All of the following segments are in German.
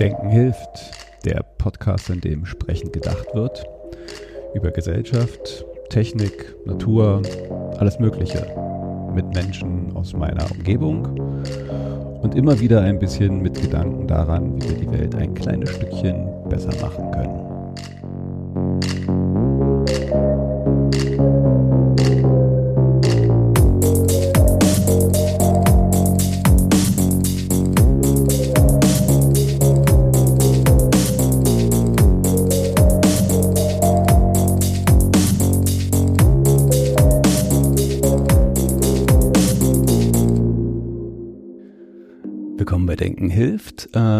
Denken hilft, der Podcast, in dem sprechend gedacht wird. Über Gesellschaft, Technik, Natur, alles Mögliche. Mit Menschen aus meiner Umgebung. Und immer wieder ein bisschen mit Gedanken daran, wie wir die Welt ein kleines Stückchen besser machen können.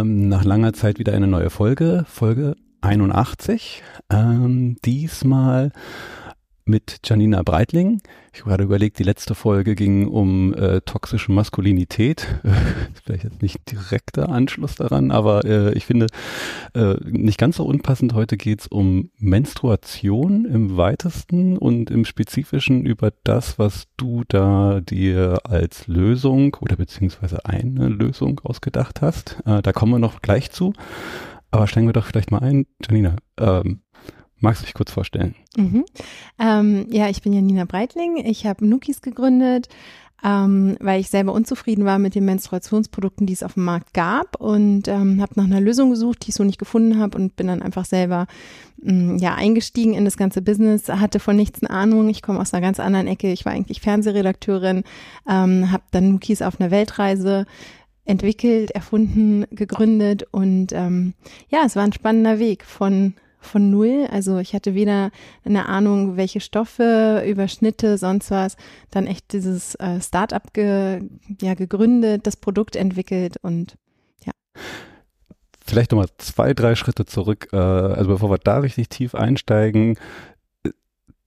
Ähm, nach langer Zeit wieder eine neue Folge, Folge 81. Ähm, diesmal mit Janina Breitling. Ich habe gerade überlegt, die letzte Folge ging um äh, toxische Maskulinität. Vielleicht jetzt nicht direkter Anschluss daran, aber äh, ich finde äh, nicht ganz so unpassend. Heute geht es um Menstruation im weitesten und im Spezifischen über das, was du da dir als Lösung oder beziehungsweise eine Lösung ausgedacht hast. Äh, da kommen wir noch gleich zu. Aber steigen wir doch vielleicht mal ein, Janina. Ähm, Magst du dich kurz vorstellen? Mhm. Ähm, ja, ich bin Janina Breitling. Ich habe Nukis gegründet, ähm, weil ich selber unzufrieden war mit den Menstruationsprodukten, die es auf dem Markt gab und ähm, habe nach einer Lösung gesucht, die ich so nicht gefunden habe und bin dann einfach selber mh, mm, ja eingestiegen in das ganze Business, hatte von nichts eine Ahnung. Ich komme aus einer ganz anderen Ecke. Ich war eigentlich Fernsehredakteurin, ähm, habe dann Nukis auf einer Weltreise entwickelt, erfunden, gegründet und ähm, ja, es war ein spannender Weg von von null. Also ich hatte weder eine Ahnung, welche Stoffe, Überschnitte, sonst was. Dann echt dieses äh, Start-up ge, ja, gegründet, das Produkt entwickelt und ja. Vielleicht nochmal zwei, drei Schritte zurück. Äh, also bevor wir da richtig tief einsteigen,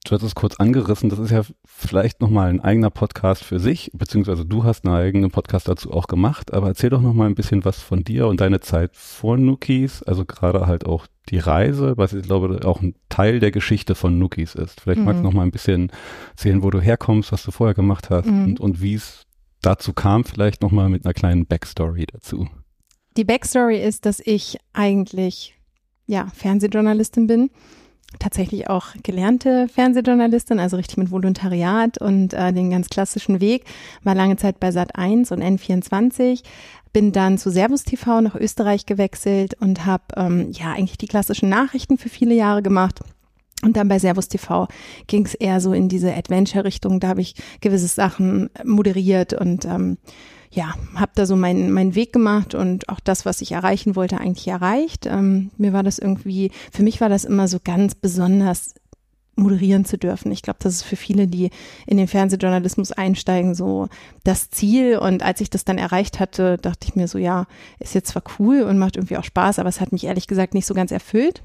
du hast es kurz angerissen, das ist ja vielleicht nochmal ein eigener Podcast für sich, beziehungsweise du hast einen eigenen Podcast dazu auch gemacht, aber erzähl doch nochmal ein bisschen was von dir und deine Zeit vor Nookies, also gerade halt auch die Reise, was ich glaube auch ein Teil der Geschichte von Nookies ist. Vielleicht mhm. magst du noch mal ein bisschen erzählen, wo du herkommst, was du vorher gemacht hast mhm. und, und wie es dazu kam, vielleicht noch mal mit einer kleinen Backstory dazu. Die Backstory ist, dass ich eigentlich ja Fernsehjournalistin bin tatsächlich auch gelernte Fernsehjournalistin, also richtig mit Volontariat und äh, den ganz klassischen Weg, war lange Zeit bei Sat 1 und N24, bin dann zu Servus TV nach Österreich gewechselt und habe ähm, ja eigentlich die klassischen Nachrichten für viele Jahre gemacht. Und dann bei Servus TV ging es eher so in diese Adventure-Richtung. Da habe ich gewisse Sachen moderiert und ähm, ja, habe da so meinen meinen Weg gemacht und auch das, was ich erreichen wollte, eigentlich erreicht. Ähm, mir war das irgendwie, für mich war das immer so ganz besonders moderieren zu dürfen. Ich glaube, das ist für viele, die in den Fernsehjournalismus einsteigen, so das Ziel. Und als ich das dann erreicht hatte, dachte ich mir so, ja, ist jetzt zwar cool und macht irgendwie auch Spaß, aber es hat mich ehrlich gesagt nicht so ganz erfüllt.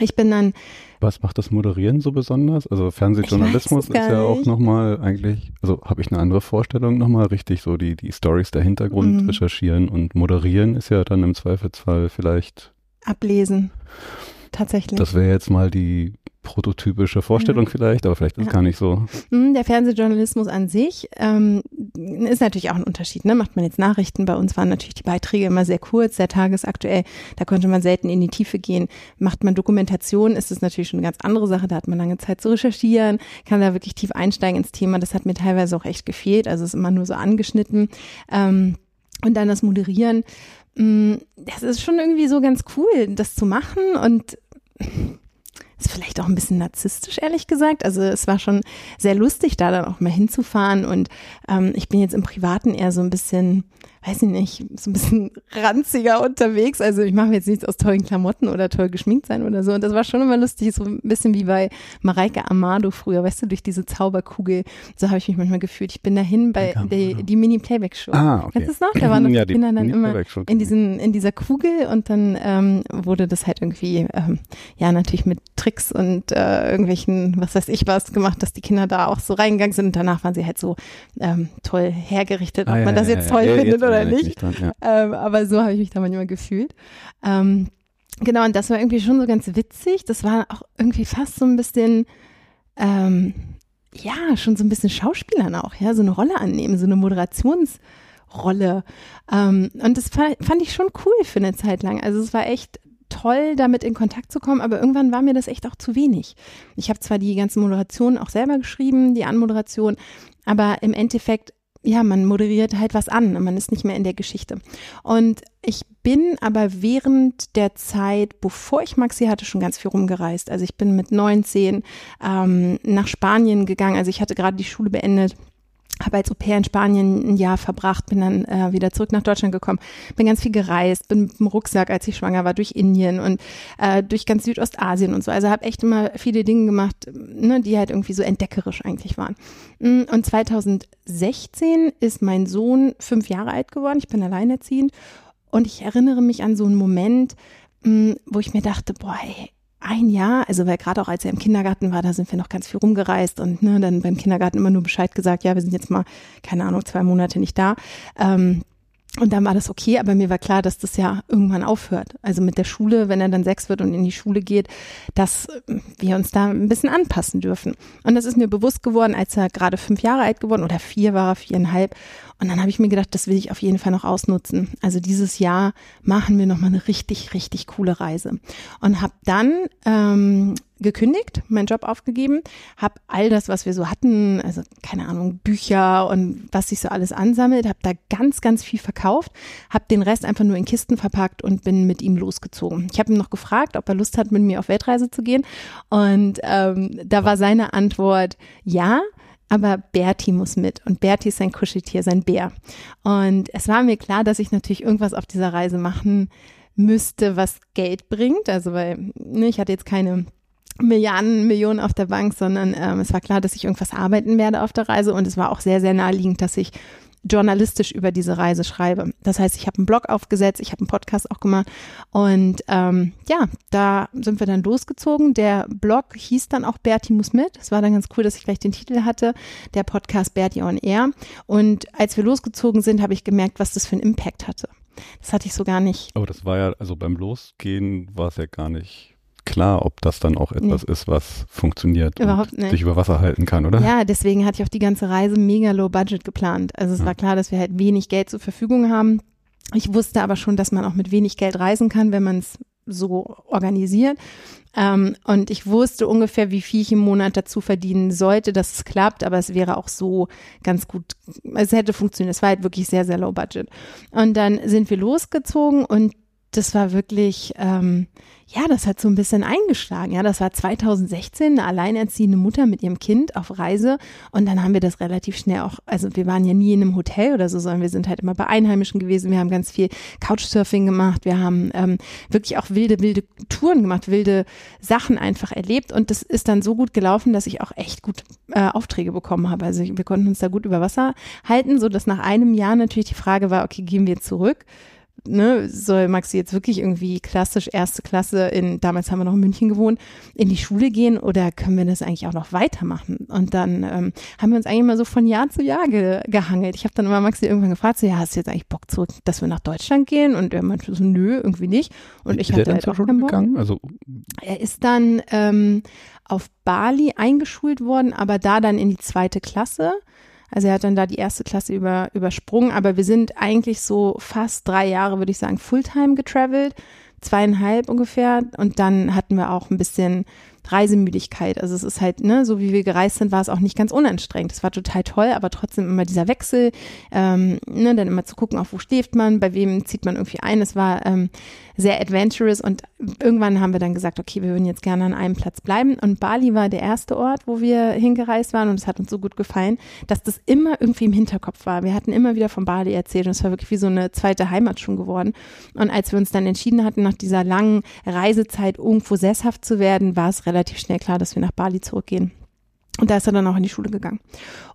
Ich bin dann. Was macht das Moderieren so besonders? Also Fernsehjournalismus ist ja auch nochmal eigentlich, also habe ich eine andere Vorstellung nochmal, richtig so die, die Stories der Hintergrund mhm. recherchieren und moderieren ist ja dann im Zweifelsfall vielleicht. Ablesen. Tatsächlich. Das wäre jetzt mal die prototypische Vorstellung ja. vielleicht, aber vielleicht ist es gar nicht so. Hm, der Fernsehjournalismus an sich ähm, ist natürlich auch ein Unterschied. Ne? Macht man jetzt Nachrichten, bei uns waren natürlich die Beiträge immer sehr kurz, sehr tagesaktuell, da konnte man selten in die Tiefe gehen. Macht man Dokumentation, ist es natürlich schon eine ganz andere Sache, da hat man lange Zeit zu recherchieren, kann da wirklich tief einsteigen ins Thema. Das hat mir teilweise auch echt gefehlt, also ist immer nur so angeschnitten. Ähm, und dann das Moderieren, hm, das ist schon irgendwie so ganz cool, das zu machen und ist vielleicht auch ein bisschen narzisstisch, ehrlich gesagt. Also es war schon sehr lustig, da dann auch mal hinzufahren. Und ähm, ich bin jetzt im Privaten eher so ein bisschen weiß ich nicht, so ein bisschen ranziger unterwegs. Also ich mache mir jetzt nichts aus tollen Klamotten oder toll geschminkt sein oder so. Und das war schon immer lustig, so ein bisschen wie bei Mareike Amado früher, weißt du, durch diese Zauberkugel. So habe ich mich manchmal gefühlt. Ich bin dahin bei der, die Mini-Playback-Show. Ah, okay. Kennst du es noch? Da waren ja, die Kinder dann immer in diesen, in dieser Kugel und dann ähm, wurde das halt irgendwie, ähm, ja, natürlich mit Tricks und äh, irgendwelchen, was weiß ich was gemacht, dass die Kinder da auch so reingegangen sind und danach waren sie halt so ähm, toll hergerichtet, ob ah, man ja, das jetzt ja, toll findet oder nicht. Dran, ja. ähm, aber so habe ich mich da manchmal gefühlt. Ähm, genau, und das war irgendwie schon so ganz witzig. Das war auch irgendwie fast so ein bisschen, ähm, ja, schon so ein bisschen Schauspielern auch, ja, so eine Rolle annehmen, so eine Moderations- Rolle. Ähm, und das fand, fand ich schon cool für eine Zeit lang. Also es war echt toll, damit in Kontakt zu kommen, aber irgendwann war mir das echt auch zu wenig. Ich habe zwar die ganzen Moderationen auch selber geschrieben, die Anmoderation, aber im Endeffekt ja, man moderiert halt was an und man ist nicht mehr in der Geschichte. Und ich bin aber während der Zeit, bevor ich Maxi hatte, schon ganz viel rumgereist. Also ich bin mit 19 ähm, nach Spanien gegangen. Also ich hatte gerade die Schule beendet habe als Au-pair in Spanien ein Jahr verbracht, bin dann äh, wieder zurück nach Deutschland gekommen, bin ganz viel gereist, bin mit dem Rucksack, als ich schwanger war, durch Indien und äh, durch ganz Südostasien und so. Also habe echt immer viele Dinge gemacht, ne, die halt irgendwie so entdeckerisch eigentlich waren. Mm, und 2016 ist mein Sohn fünf Jahre alt geworden, ich bin alleinerziehend und ich erinnere mich an so einen Moment, mm, wo ich mir dachte, boah, ey, ein Jahr, also weil gerade auch als er im Kindergarten war, da sind wir noch ganz viel rumgereist und ne, dann beim Kindergarten immer nur Bescheid gesagt, ja, wir sind jetzt mal, keine Ahnung, zwei Monate nicht da. Ähm, und dann war das okay, aber mir war klar, dass das ja irgendwann aufhört. Also mit der Schule, wenn er dann sechs wird und in die Schule geht, dass wir uns da ein bisschen anpassen dürfen. Und das ist mir bewusst geworden, als er gerade fünf Jahre alt geworden oder vier war, viereinhalb. Und dann habe ich mir gedacht, das will ich auf jeden Fall noch ausnutzen. Also dieses Jahr machen wir nochmal eine richtig, richtig coole Reise. Und habe dann ähm, gekündigt, meinen Job aufgegeben, habe all das, was wir so hatten, also keine Ahnung, Bücher und was sich so alles ansammelt, habe da ganz, ganz viel verkauft, habe den Rest einfach nur in Kisten verpackt und bin mit ihm losgezogen. Ich habe ihn noch gefragt, ob er Lust hat, mit mir auf Weltreise zu gehen. Und ähm, da war seine Antwort ja aber Berti muss mit und Berti ist sein Kuscheltier, sein Bär. Und es war mir klar, dass ich natürlich irgendwas auf dieser Reise machen müsste, was Geld bringt. Also weil ne, ich hatte jetzt keine Milliarden, Millionen auf der Bank, sondern ähm, es war klar, dass ich irgendwas arbeiten werde auf der Reise und es war auch sehr, sehr naheliegend, dass ich journalistisch über diese Reise schreibe. Das heißt, ich habe einen Blog aufgesetzt, ich habe einen Podcast auch gemacht und ähm, ja, da sind wir dann losgezogen. Der Blog hieß dann auch Berti muss mit. Es war dann ganz cool, dass ich gleich den Titel hatte, der Podcast Berti on Air. Und als wir losgezogen sind, habe ich gemerkt, was das für einen Impact hatte. Das hatte ich so gar nicht. Aber das war ja, also beim Losgehen war es ja gar nicht klar, ob das dann auch etwas nee. ist, was funktioniert Überhaupt und nicht. sich über Wasser halten kann, oder? Ja, deswegen hatte ich auch die ganze Reise mega low budget geplant. Also es ja. war klar, dass wir halt wenig Geld zur Verfügung haben. Ich wusste aber schon, dass man auch mit wenig Geld reisen kann, wenn man es so organisiert. Ähm, und ich wusste ungefähr, wie viel ich im Monat dazu verdienen sollte, dass es klappt, aber es wäre auch so ganz gut, es hätte funktioniert. Es war halt wirklich sehr, sehr low budget. Und dann sind wir losgezogen und das war wirklich, ähm, ja, das hat so ein bisschen eingeschlagen. Ja, das war 2016 eine alleinerziehende Mutter mit ihrem Kind auf Reise und dann haben wir das relativ schnell auch, also wir waren ja nie in einem Hotel oder so, sondern wir sind halt immer bei Einheimischen gewesen. Wir haben ganz viel Couchsurfing gemacht. Wir haben ähm, wirklich auch wilde, wilde Touren gemacht, wilde Sachen einfach erlebt und das ist dann so gut gelaufen, dass ich auch echt gut äh, Aufträge bekommen habe. Also wir konnten uns da gut über Wasser halten, so dass nach einem Jahr natürlich die Frage war, okay, gehen wir zurück? Ne, soll Maxi jetzt wirklich irgendwie klassisch erste Klasse in, damals haben wir noch in München gewohnt, in die Schule gehen oder können wir das eigentlich auch noch weitermachen? Und dann ähm, haben wir uns eigentlich immer so von Jahr zu Jahr ge gehangelt. Ich habe dann immer Maxi irgendwann gefragt, so, ja, hast du jetzt eigentlich Bock zurück, dass wir nach Deutschland gehen? Und er meinte so, nö, irgendwie nicht. Und ich hatte halt auch keinen Bock. Gegangen? Also er ist dann ähm, auf Bali eingeschult worden, aber da dann in die zweite Klasse. Also er hat dann da die erste Klasse über, übersprungen, aber wir sind eigentlich so fast drei Jahre, würde ich sagen, Fulltime getravelt, zweieinhalb ungefähr. Und dann hatten wir auch ein bisschen Reisemüdigkeit. Also es ist halt, ne, so wie wir gereist sind, war es auch nicht ganz unanstrengend. Es war total toll, aber trotzdem immer dieser Wechsel, ähm, ne, dann immer zu gucken, auf wo schläft man, bei wem zieht man irgendwie ein. Es war ähm, sehr adventurous und irgendwann haben wir dann gesagt, okay, wir würden jetzt gerne an einem Platz bleiben. Und Bali war der erste Ort, wo wir hingereist waren und es hat uns so gut gefallen, dass das immer irgendwie im Hinterkopf war. Wir hatten immer wieder von Bali erzählt und es war wirklich wie so eine zweite Heimat schon geworden. Und als wir uns dann entschieden hatten, nach dieser langen Reisezeit irgendwo sesshaft zu werden, war es relativ schnell klar, dass wir nach Bali zurückgehen. Und da ist er dann auch in die Schule gegangen.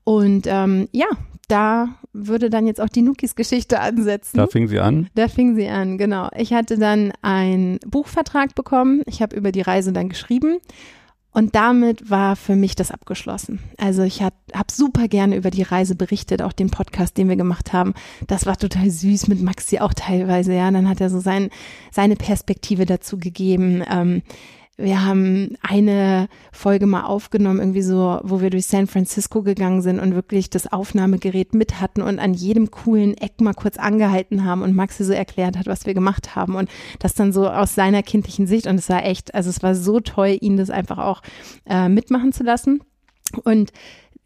Und ähm, ja, da würde dann jetzt auch die Nukis Geschichte ansetzen. Da fing sie an? Da fing sie an, genau. Ich hatte dann einen Buchvertrag bekommen. Ich habe über die Reise dann geschrieben. Und damit war für mich das abgeschlossen. Also ich habe hab super gerne über die Reise berichtet, auch den Podcast, den wir gemacht haben. Das war total süß mit Maxi auch teilweise, ja. Dann hat er so sein, seine Perspektive dazu gegeben. Ähm, wir haben eine Folge mal aufgenommen, irgendwie so, wo wir durch San Francisco gegangen sind und wirklich das Aufnahmegerät mit hatten und an jedem coolen Eck mal kurz angehalten haben und Maxi so erklärt hat, was wir gemacht haben und das dann so aus seiner kindlichen Sicht und es war echt, also es war so toll, ihn das einfach auch äh, mitmachen zu lassen. Und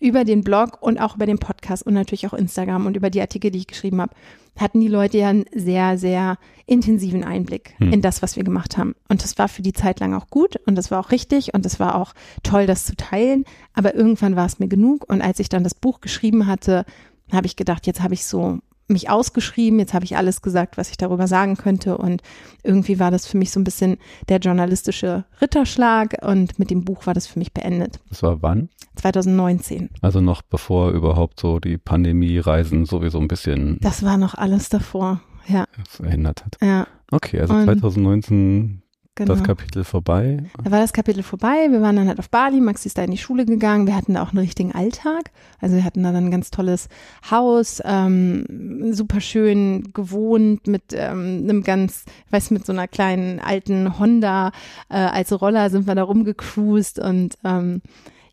über den Blog und auch über den Podcast und natürlich auch Instagram und über die Artikel, die ich geschrieben habe, hatten die Leute ja einen sehr, sehr intensiven Einblick hm. in das, was wir gemacht haben. Und das war für die Zeit lang auch gut und das war auch richtig und das war auch toll, das zu teilen. Aber irgendwann war es mir genug. Und als ich dann das Buch geschrieben hatte, habe ich gedacht, jetzt habe ich so mich ausgeschrieben, jetzt habe ich alles gesagt, was ich darüber sagen könnte und irgendwie war das für mich so ein bisschen der journalistische Ritterschlag und mit dem Buch war das für mich beendet. Das war wann? 2019. Also noch bevor überhaupt so die Pandemie-Reisen sowieso ein bisschen. Das war noch alles davor, ja. Verändert hat. Ja. Okay, also und 2019 Genau. Das Kapitel vorbei. Da war das Kapitel vorbei. Wir waren dann halt auf Bali. Maxi ist da in die Schule gegangen. Wir hatten da auch einen richtigen Alltag. Also wir hatten da dann ein ganz tolles Haus, ähm, super schön gewohnt mit ähm, einem ganz, weiß mit so einer kleinen alten Honda äh, als Roller sind wir da rumgecruised und ähm,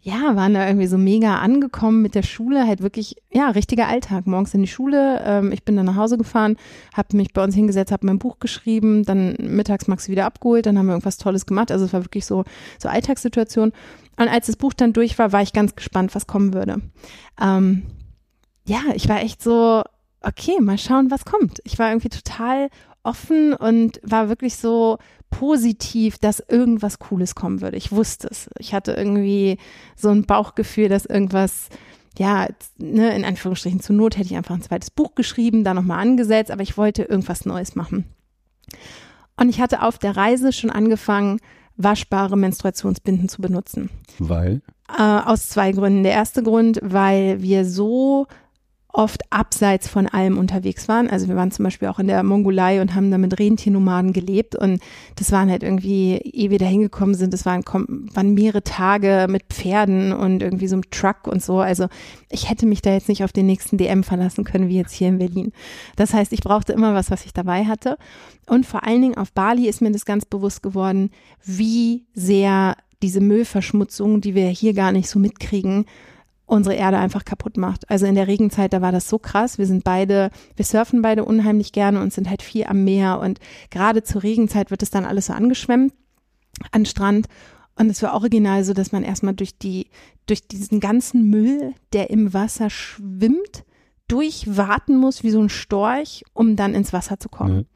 ja, waren da irgendwie so mega angekommen mit der Schule, halt wirklich, ja, richtiger Alltag. Morgens in die Schule, ähm, ich bin dann nach Hause gefahren, habe mich bei uns hingesetzt, habe mein Buch geschrieben, dann mittags Maxi wieder abgeholt, dann haben wir irgendwas Tolles gemacht. Also es war wirklich so, so Alltagssituation. Und als das Buch dann durch war, war ich ganz gespannt, was kommen würde. Ähm, ja, ich war echt so, okay, mal schauen, was kommt. Ich war irgendwie total offen und war wirklich so positiv, dass irgendwas Cooles kommen würde. Ich wusste es. Ich hatte irgendwie so ein Bauchgefühl, dass irgendwas, ja, ne, in Anführungsstrichen zur Not hätte ich einfach ein zweites Buch geschrieben, da nochmal angesetzt, aber ich wollte irgendwas Neues machen. Und ich hatte auf der Reise schon angefangen, waschbare Menstruationsbinden zu benutzen. Weil? Äh, aus zwei Gründen. Der erste Grund, weil wir so oft abseits von allem unterwegs waren. Also wir waren zum Beispiel auch in der Mongolei und haben da mit Rentiernomaden gelebt und das waren halt irgendwie, ehe wir da hingekommen sind, das waren, waren mehrere Tage mit Pferden und irgendwie so einem Truck und so. Also ich hätte mich da jetzt nicht auf den nächsten DM verlassen können, wie jetzt hier in Berlin. Das heißt, ich brauchte immer was, was ich dabei hatte. Und vor allen Dingen auf Bali ist mir das ganz bewusst geworden, wie sehr diese Müllverschmutzung, die wir hier gar nicht so mitkriegen, unsere Erde einfach kaputt macht. Also in der Regenzeit, da war das so krass. Wir sind beide, wir surfen beide unheimlich gerne und sind halt viel am Meer und gerade zur Regenzeit wird es dann alles so angeschwemmt an Strand. Und es war original so, dass man erstmal durch die, durch diesen ganzen Müll, der im Wasser schwimmt, durchwarten muss wie so ein Storch, um dann ins Wasser zu kommen. Mhm.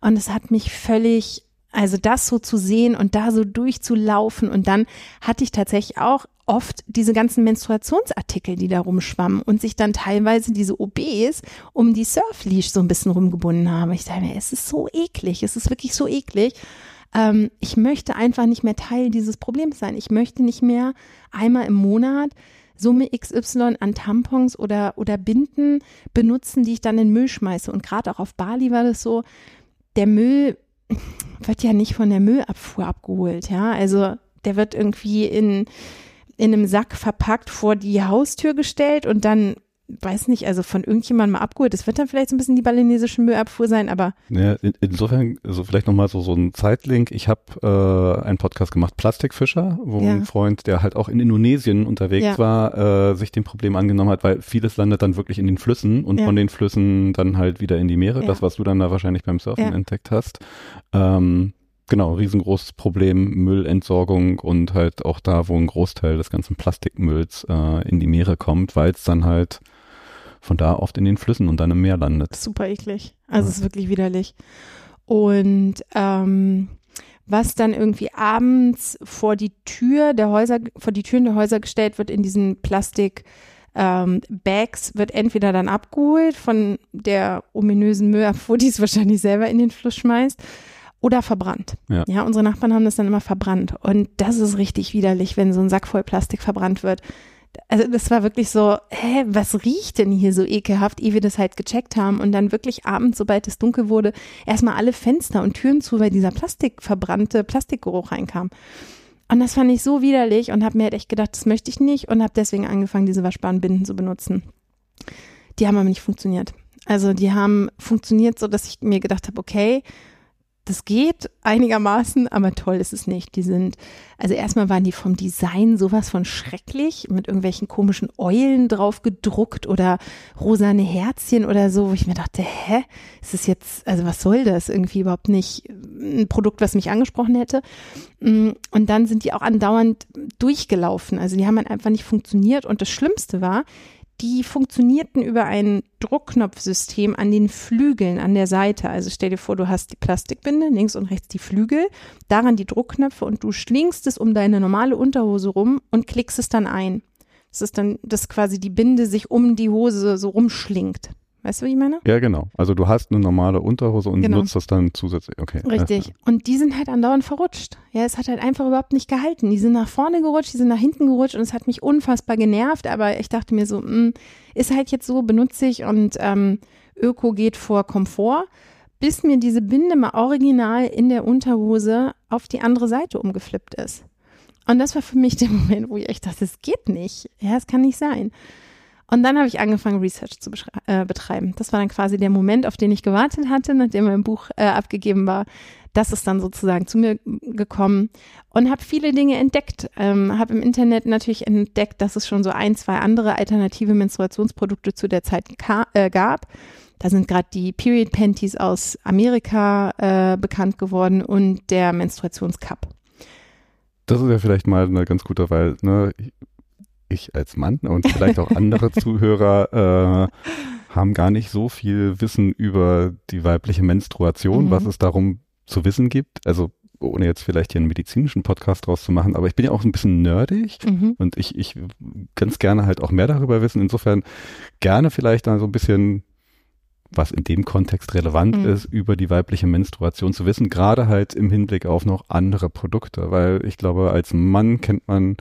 Und es hat mich völlig also das so zu sehen und da so durchzulaufen und dann hatte ich tatsächlich auch oft diese ganzen Menstruationsartikel, die da rumschwammen und sich dann teilweise diese OBs um die Surfleash so ein bisschen rumgebunden haben. Ich dachte mir, es ist so eklig, es ist wirklich so eklig. Ähm, ich möchte einfach nicht mehr Teil dieses Problems sein. Ich möchte nicht mehr einmal im Monat Summe XY an Tampons oder, oder Binden benutzen, die ich dann in den Müll schmeiße. Und gerade auch auf Bali war das so, der Müll wird ja nicht von der Müllabfuhr abgeholt, ja. Also der wird irgendwie in in einem Sack verpackt vor die Haustür gestellt und dann weiß nicht, also von irgendjemandem mal abgeholt. Das wird dann vielleicht so ein bisschen die balinesische Müllabfuhr sein, aber. Ja, in, insofern, also vielleicht nochmal so, so ein Zeitlink. Ich habe äh, einen Podcast gemacht, Plastikfischer, wo ja. ein Freund, der halt auch in Indonesien unterwegs ja. war, äh, sich dem Problem angenommen hat, weil vieles landet dann wirklich in den Flüssen und ja. von den Flüssen dann halt wieder in die Meere. Das, was du dann da wahrscheinlich beim Surfen entdeckt hast. Ähm, genau, riesengroßes Problem, Müllentsorgung und halt auch da, wo ein Großteil des ganzen Plastikmülls äh, in die Meere kommt, weil es dann halt von da oft in den Flüssen und dann im Meer landet. Super eklig. Also ja. es ist wirklich widerlich. Und ähm, was dann irgendwie abends vor die Tür der Häuser, vor die Türen der Häuser gestellt wird in diesen Plastik ähm, Bags, wird entweder dann abgeholt von der ominösen Müllabfuhr, die es wahrscheinlich selber in den Fluss schmeißt, oder verbrannt. Ja. ja, unsere Nachbarn haben das dann immer verbrannt. Und das ist richtig widerlich, wenn so ein Sack voll Plastik verbrannt wird. Also das war wirklich so, hä, was riecht denn hier so ekelhaft, ehe wir das halt gecheckt haben und dann wirklich abends, sobald es dunkel wurde, erstmal alle Fenster und Türen zu, weil dieser Plastik verbrannte Plastikgeruch reinkam. Und das fand ich so widerlich und habe mir halt echt gedacht, das möchte ich nicht und habe deswegen angefangen, diese waschbaren Binden zu benutzen. Die haben aber nicht funktioniert. Also die haben funktioniert so, dass ich mir gedacht habe, okay, das geht einigermaßen, aber toll ist es nicht. Die sind, also erstmal waren die vom Design sowas von schrecklich, mit irgendwelchen komischen Eulen drauf gedruckt oder rosane Herzchen oder so, wo ich mir dachte, hä, ist das jetzt, also was soll das? Irgendwie überhaupt nicht ein Produkt, was mich angesprochen hätte. Mm, und dann sind die auch andauernd durchgelaufen. Also die haben halt einfach nicht funktioniert. Und das Schlimmste war, die funktionierten über ein Druckknopfsystem an den Flügeln an der Seite. Also stell dir vor, du hast die Plastikbinde, links und rechts die Flügel, daran die Druckknöpfe und du schlingst es um deine normale Unterhose rum und klickst es dann ein. Das ist dann, dass quasi die Binde sich um die Hose so rumschlingt. Weißt du, wie ich meine? Ja, genau. Also du hast eine normale Unterhose und genau. nutzt das dann zusätzlich. Okay. Richtig. Und die sind halt andauernd verrutscht. Ja, es hat halt einfach überhaupt nicht gehalten. Die sind nach vorne gerutscht, die sind nach hinten gerutscht und es hat mich unfassbar genervt. Aber ich dachte mir so, mh, hm, ist halt jetzt so, benutze ich und ähm, Öko geht vor Komfort, bis mir diese Binde mal original in der Unterhose auf die andere Seite umgeflippt ist. Und das war für mich der Moment, wo ich echt dachte, es geht nicht. Ja, es kann nicht sein. Und dann habe ich angefangen, Research zu äh, betreiben. Das war dann quasi der Moment, auf den ich gewartet hatte, nachdem mein Buch äh, abgegeben war. Das ist dann sozusagen zu mir gekommen und habe viele Dinge entdeckt. Ähm, habe im Internet natürlich entdeckt, dass es schon so ein, zwei andere alternative Menstruationsprodukte zu der Zeit äh, gab. Da sind gerade die Period Panties aus Amerika äh, bekannt geworden und der Menstruationscup. Das ist ja vielleicht mal eine ganz gute, weil ne, ich als Mann und vielleicht auch andere Zuhörer äh, haben gar nicht so viel Wissen über die weibliche Menstruation, mhm. was es darum zu wissen gibt. Also ohne jetzt vielleicht hier einen medizinischen Podcast draus zu machen, aber ich bin ja auch ein bisschen nerdig mhm. und ich, ich ganz gerne halt auch mehr darüber wissen. Insofern gerne vielleicht da so ein bisschen was in dem Kontext relevant mhm. ist, über die weibliche Menstruation zu wissen, gerade halt im Hinblick auf noch andere Produkte, weil ich glaube, als Mann kennt man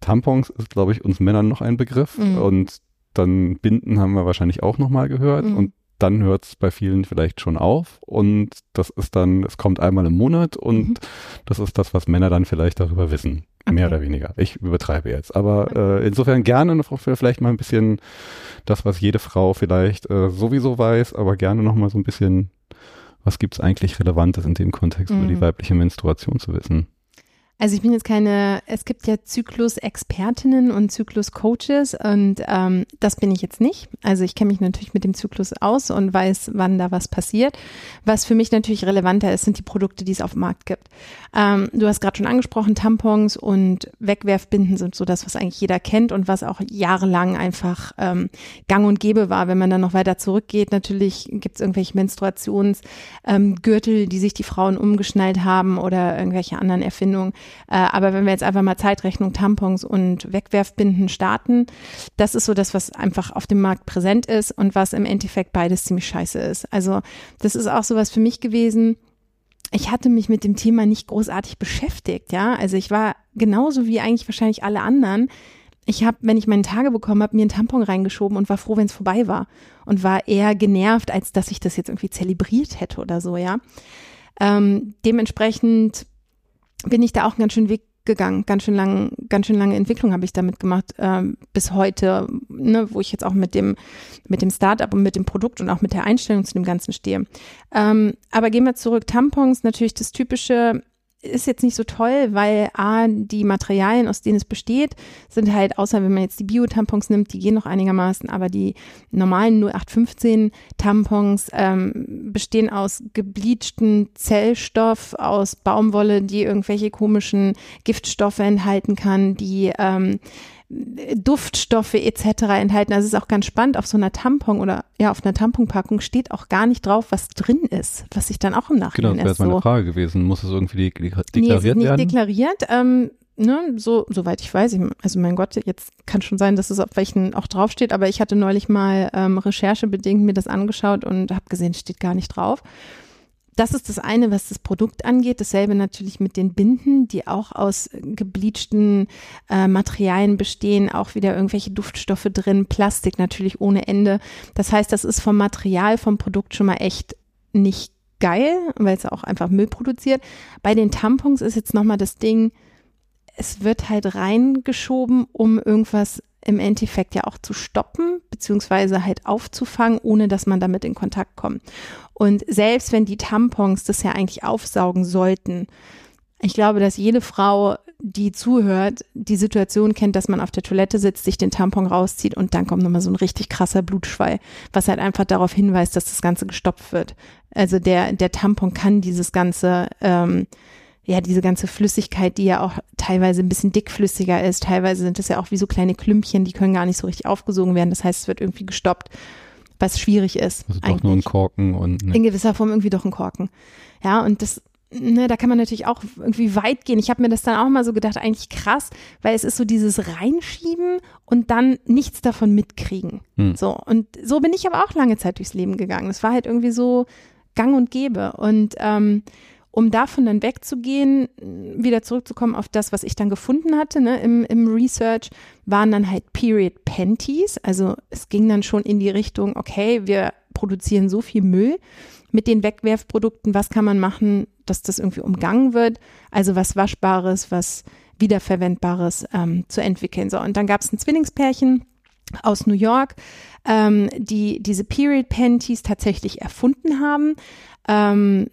Tampons ist, glaube ich, uns Männern noch ein Begriff. Mhm. Und dann Binden haben wir wahrscheinlich auch nochmal gehört. Mhm. Und dann hört es bei vielen vielleicht schon auf. Und das ist dann, es kommt einmal im Monat und mhm. das ist das, was Männer dann vielleicht darüber wissen. Okay. Mehr oder weniger. Ich übertreibe jetzt. Aber äh, insofern gerne noch vielleicht mal ein bisschen das, was jede Frau vielleicht äh, sowieso weiß, aber gerne noch mal so ein bisschen, was gibt es eigentlich Relevantes in dem Kontext über die mhm. weibliche Menstruation zu wissen. Also ich bin jetzt keine, es gibt ja Zyklus-Expertinnen und Zyklus-Coaches und ähm, das bin ich jetzt nicht. Also ich kenne mich natürlich mit dem Zyklus aus und weiß, wann da was passiert. Was für mich natürlich relevanter ist, sind die Produkte, die es auf dem Markt gibt. Ähm, du hast gerade schon angesprochen, Tampons und Wegwerfbinden sind so das, was eigentlich jeder kennt und was auch jahrelang einfach ähm, gang und gäbe war. Wenn man dann noch weiter zurückgeht, natürlich gibt es irgendwelche Menstruationsgürtel, ähm, die sich die Frauen umgeschnallt haben oder irgendwelche anderen Erfindungen äh, aber wenn wir jetzt einfach mal Zeitrechnung, Tampons und Wegwerfbinden starten, das ist so das, was einfach auf dem Markt präsent ist und was im Endeffekt beides ziemlich scheiße ist. Also das ist auch sowas für mich gewesen. Ich hatte mich mit dem Thema nicht großartig beschäftigt, ja. Also ich war genauso wie eigentlich wahrscheinlich alle anderen. Ich habe, wenn ich meinen Tage bekommen habe, mir einen Tampon reingeschoben und war froh, wenn es vorbei war. Und war eher genervt, als dass ich das jetzt irgendwie zelebriert hätte oder so, ja. Ähm, dementsprechend bin ich da auch einen ganz schön Weg gegangen. Ganz schön lang, ganz schön lange Entwicklung habe ich damit gemacht ähm, bis heute, ne, wo ich jetzt auch mit dem mit dem Startup und mit dem Produkt und auch mit der Einstellung zu dem Ganzen stehe. Ähm, aber gehen wir zurück. Tampons natürlich das typische ist jetzt nicht so toll, weil A, die Materialien, aus denen es besteht, sind halt, außer wenn man jetzt die Bio-Tampons nimmt, die gehen noch einigermaßen, aber die normalen 0815 Tampons ähm, bestehen aus gebleachten Zellstoff, aus Baumwolle, die irgendwelche komischen Giftstoffe enthalten kann, die ähm, Duftstoffe etc. enthalten. Also es ist auch ganz spannend, auf so einer Tampon oder ja, auf einer Tamponpackung steht auch gar nicht drauf, was drin ist, was sich dann auch im Nachhinein Genau, das wäre jetzt meine Frage gewesen. Muss es irgendwie deklariert nee, es ist nicht werden? deklariert. Ähm, ne, so, soweit ich weiß, also mein Gott, jetzt kann schon sein, dass es auf welchen auch draufsteht, aber ich hatte neulich mal ähm, recherchebedingt mir das angeschaut und habe gesehen, steht gar nicht drauf. Das ist das eine, was das Produkt angeht. Dasselbe natürlich mit den Binden, die auch aus gebleachten äh, Materialien bestehen, auch wieder irgendwelche Duftstoffe drin, Plastik natürlich ohne Ende. Das heißt, das ist vom Material, vom Produkt schon mal echt nicht geil, weil es auch einfach Müll produziert. Bei den Tampons ist jetzt nochmal das Ding, es wird halt reingeschoben, um irgendwas im Endeffekt ja auch zu stoppen, beziehungsweise halt aufzufangen, ohne dass man damit in Kontakt kommt. Und selbst wenn die Tampons das ja eigentlich aufsaugen sollten, ich glaube, dass jede Frau, die zuhört, die Situation kennt, dass man auf der Toilette sitzt, sich den Tampon rauszieht und dann kommt nochmal so ein richtig krasser Blutschwall, was halt einfach darauf hinweist, dass das Ganze gestopft wird. Also der, der Tampon kann dieses ganze, ähm, ja, diese ganze Flüssigkeit, die ja auch teilweise ein bisschen dickflüssiger ist, teilweise sind es ja auch wie so kleine Klümpchen, die können gar nicht so richtig aufgesogen werden. Das heißt, es wird irgendwie gestoppt, was schwierig ist. Also doch nur ein Korken und. Ne. In gewisser Form irgendwie doch ein Korken. Ja, und das ne, da kann man natürlich auch irgendwie weit gehen. Ich habe mir das dann auch mal so gedacht, eigentlich krass, weil es ist so dieses Reinschieben und dann nichts davon mitkriegen. Hm. So. Und so bin ich aber auch lange Zeit durchs Leben gegangen. Es war halt irgendwie so gang und gäbe. Und ähm, um davon dann wegzugehen, wieder zurückzukommen auf das, was ich dann gefunden hatte ne, im, im Research, waren dann halt Period Panties. Also es ging dann schon in die Richtung, okay, wir produzieren so viel Müll mit den Wegwerfprodukten, was kann man machen, dass das irgendwie umgangen wird, also was Waschbares, was Wiederverwendbares ähm, zu entwickeln. So, und dann gab es ein Zwillingspärchen aus New York, ähm, die diese Period Panties tatsächlich erfunden haben. Ähm,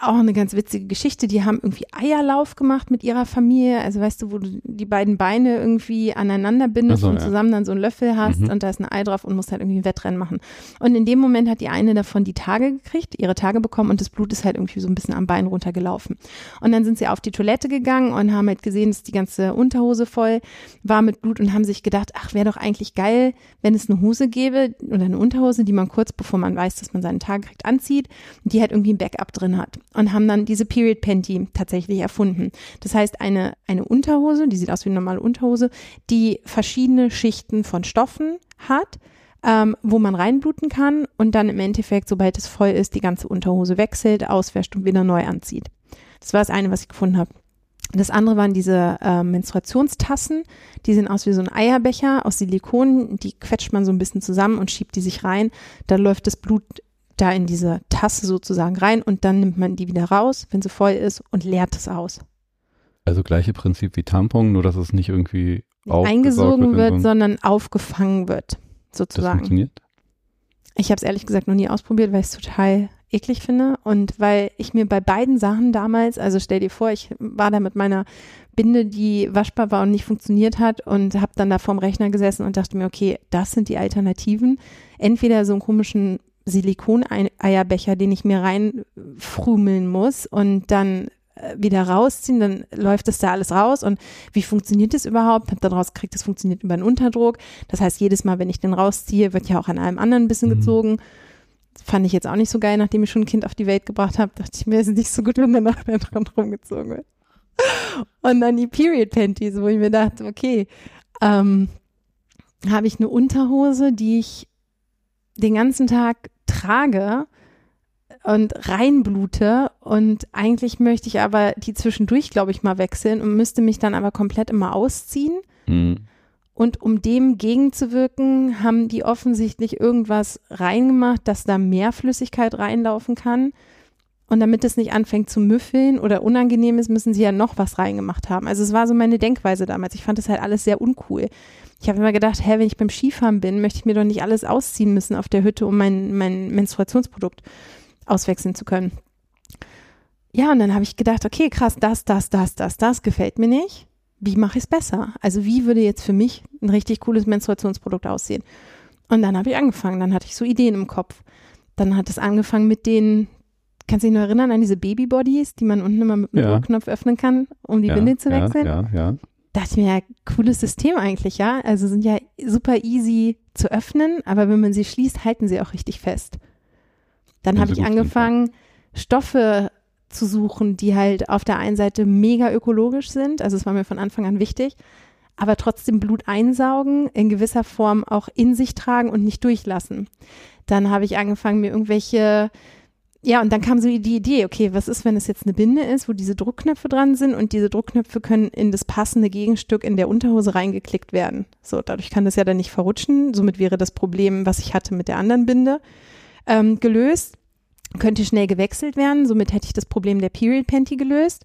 auch eine ganz witzige Geschichte. Die haben irgendwie Eierlauf gemacht mit ihrer Familie. Also weißt du, wo du die beiden Beine irgendwie aneinander bindest so, und ja. zusammen dann so einen Löffel hast mhm. und da ist ein Ei drauf und musst halt irgendwie ein Wettrennen machen. Und in dem Moment hat die eine davon die Tage gekriegt, ihre Tage bekommen und das Blut ist halt irgendwie so ein bisschen am Bein runtergelaufen. Und dann sind sie auf die Toilette gegangen und haben halt gesehen, dass die ganze Unterhose voll war mit Blut und haben sich gedacht, ach, wäre doch eigentlich geil, wenn es eine Hose gäbe oder eine Unterhose, die man kurz bevor man weiß, dass man seinen Tag kriegt, anzieht und die halt irgendwie ein Backup drin hat und haben dann diese Period Panty tatsächlich erfunden. Das heißt, eine, eine Unterhose, die sieht aus wie eine normale Unterhose, die verschiedene Schichten von Stoffen hat, ähm, wo man reinbluten kann und dann im Endeffekt, sobald es voll ist, die ganze Unterhose wechselt, auswäscht und wieder neu anzieht. Das war das eine, was ich gefunden habe. Das andere waren diese äh, Menstruationstassen. Die sehen aus wie so ein Eierbecher aus Silikon. Die quetscht man so ein bisschen zusammen und schiebt die sich rein. Dann läuft das Blut da in diese Tasse sozusagen rein und dann nimmt man die wieder raus, wenn sie voll ist und leert es aus. Also gleiche Prinzip wie Tampon, nur dass es nicht irgendwie eingesogen wird, so sondern aufgefangen wird, sozusagen. Das funktioniert? Ich habe es ehrlich gesagt noch nie ausprobiert, weil ich es total eklig finde und weil ich mir bei beiden Sachen damals, also stell dir vor, ich war da mit meiner Binde, die waschbar war und nicht funktioniert hat und habe dann da vorm Rechner gesessen und dachte mir, okay, das sind die Alternativen. Entweder so einen komischen Silikon-Eierbecher, den ich mir reinfrumeln muss und dann äh, wieder rausziehen, dann läuft das da alles raus und wie funktioniert das überhaupt? Hab dann rausgekriegt, das funktioniert über einen Unterdruck. Das heißt, jedes Mal, wenn ich den rausziehe, wird ja auch an einem anderen ein bisschen mhm. gezogen. Fand ich jetzt auch nicht so geil, nachdem ich schon ein Kind auf die Welt gebracht habe, dachte ich mir, es ist nicht so gut, wenn danach der dran rumgezogen wird. Und dann die Period Panties, wo ich mir dachte, okay, ähm, habe ich eine Unterhose, die ich den ganzen Tag trage und reinblute und eigentlich möchte ich aber die zwischendurch, glaube ich, mal wechseln und müsste mich dann aber komplett immer ausziehen. Mhm. Und um dem gegenzuwirken, haben die offensichtlich irgendwas reingemacht, dass da mehr Flüssigkeit reinlaufen kann. Und damit es nicht anfängt zu müffeln oder unangenehm ist, müssen sie ja noch was reingemacht haben. Also es war so meine Denkweise damals. Ich fand das halt alles sehr uncool. Ich habe immer gedacht, hä, wenn ich beim Skifahren bin, möchte ich mir doch nicht alles ausziehen müssen auf der Hütte, um mein, mein Menstruationsprodukt auswechseln zu können. Ja, und dann habe ich gedacht, okay, krass, das, das, das, das, das gefällt mir nicht. Wie mache ich es besser? Also wie würde jetzt für mich ein richtig cooles Menstruationsprodukt aussehen? Und dann habe ich angefangen, dann hatte ich so Ideen im Kopf. Dann hat es angefangen mit den, kannst du dich noch erinnern an diese Babybodies, die man unten immer mit einem ja. Knopf öffnen kann, um die ja, Binde zu wechseln? Ja, ja, ja dachte ich mir, ja, cooles System eigentlich, ja. Also sind ja super easy zu öffnen, aber wenn man sie schließt, halten sie auch richtig fest. Dann habe ich angefangen, Stoffe zu suchen, die halt auf der einen Seite mega ökologisch sind, also es war mir von Anfang an wichtig, aber trotzdem Blut einsaugen, in gewisser Form auch in sich tragen und nicht durchlassen. Dann habe ich angefangen, mir irgendwelche ja, und dann kam so die Idee, okay, was ist, wenn es jetzt eine Binde ist, wo diese Druckknöpfe dran sind und diese Druckknöpfe können in das passende Gegenstück in der Unterhose reingeklickt werden. So, dadurch kann das ja dann nicht verrutschen. Somit wäre das Problem, was ich hatte mit der anderen Binde, ähm, gelöst. Könnte schnell gewechselt werden. Somit hätte ich das Problem der Period Panty gelöst.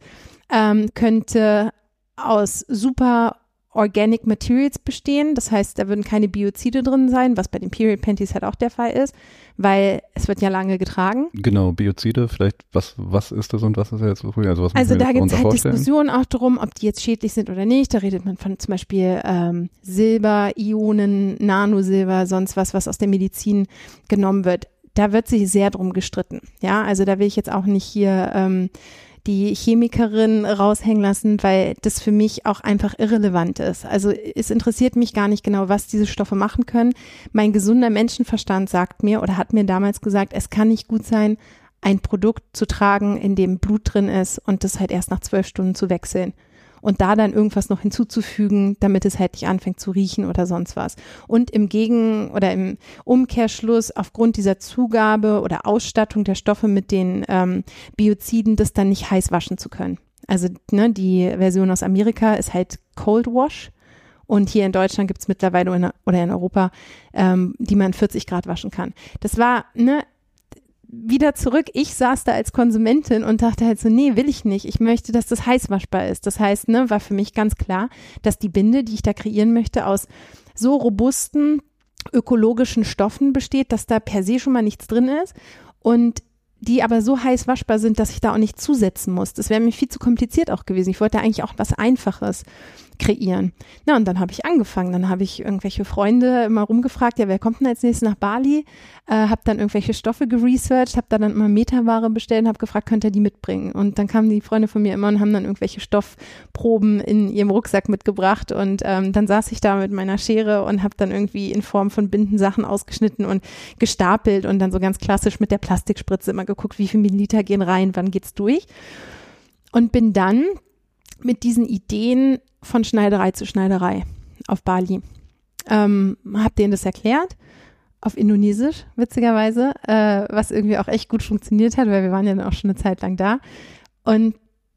Ähm, könnte aus super Organic Materials bestehen. Das heißt, da würden keine Biozide drin sein, was bei den Period Panties halt auch der Fall ist, weil es wird ja lange getragen. Genau, Biozide, vielleicht, was, was ist das und was ist jetzt früher? Also, was also da gibt es halt vorstellen? Diskussionen auch darum, ob die jetzt schädlich sind oder nicht. Da redet man von zum Beispiel ähm, Silber, Ionen, Nanosilber, sonst was, was aus der Medizin genommen wird. Da wird sich sehr drum gestritten. Ja, also da will ich jetzt auch nicht hier ähm, die Chemikerin raushängen lassen, weil das für mich auch einfach irrelevant ist. Also es interessiert mich gar nicht genau, was diese Stoffe machen können. Mein gesunder Menschenverstand sagt mir oder hat mir damals gesagt, es kann nicht gut sein, ein Produkt zu tragen, in dem Blut drin ist und das halt erst nach zwölf Stunden zu wechseln und da dann irgendwas noch hinzuzufügen, damit es halt nicht anfängt zu riechen oder sonst was. Und im Gegen- oder im Umkehrschluss aufgrund dieser Zugabe oder Ausstattung der Stoffe mit den ähm, Bioziden, das dann nicht heiß waschen zu können. Also ne, die Version aus Amerika ist halt Cold Wash. Und hier in Deutschland gibt es mittlerweile in, oder in Europa, ähm, die man 40 Grad waschen kann. Das war, ne, wieder zurück. Ich saß da als Konsumentin und dachte halt so, nee, will ich nicht. Ich möchte, dass das heißwaschbar ist. Das heißt, ne, war für mich ganz klar, dass die Binde, die ich da kreieren möchte, aus so robusten ökologischen Stoffen besteht, dass da per se schon mal nichts drin ist und die aber so heiß waschbar sind, dass ich da auch nicht zusetzen muss. Das wäre mir viel zu kompliziert auch gewesen. Ich wollte eigentlich auch was Einfaches kreieren. Na, und dann habe ich angefangen. Dann habe ich irgendwelche Freunde immer rumgefragt, ja, wer kommt denn als nächstes nach Bali? Äh, habe dann irgendwelche Stoffe geresearched, habe da dann immer Metaware bestellt und habe gefragt, könnt ihr die mitbringen? Und dann kamen die Freunde von mir immer und haben dann irgendwelche Stoffproben in ihrem Rucksack mitgebracht. Und ähm, dann saß ich da mit meiner Schere und habe dann irgendwie in Form von Binden Sachen ausgeschnitten und gestapelt und dann so ganz klassisch mit der Plastikspritze immer geguckt, wie viel Milliliter gehen rein, wann geht's durch. Und bin dann mit diesen Ideen von Schneiderei zu Schneiderei auf Bali. Ähm, hab denen das erklärt, auf Indonesisch, witzigerweise, äh, was irgendwie auch echt gut funktioniert hat, weil wir waren ja dann auch schon eine Zeit lang da. Und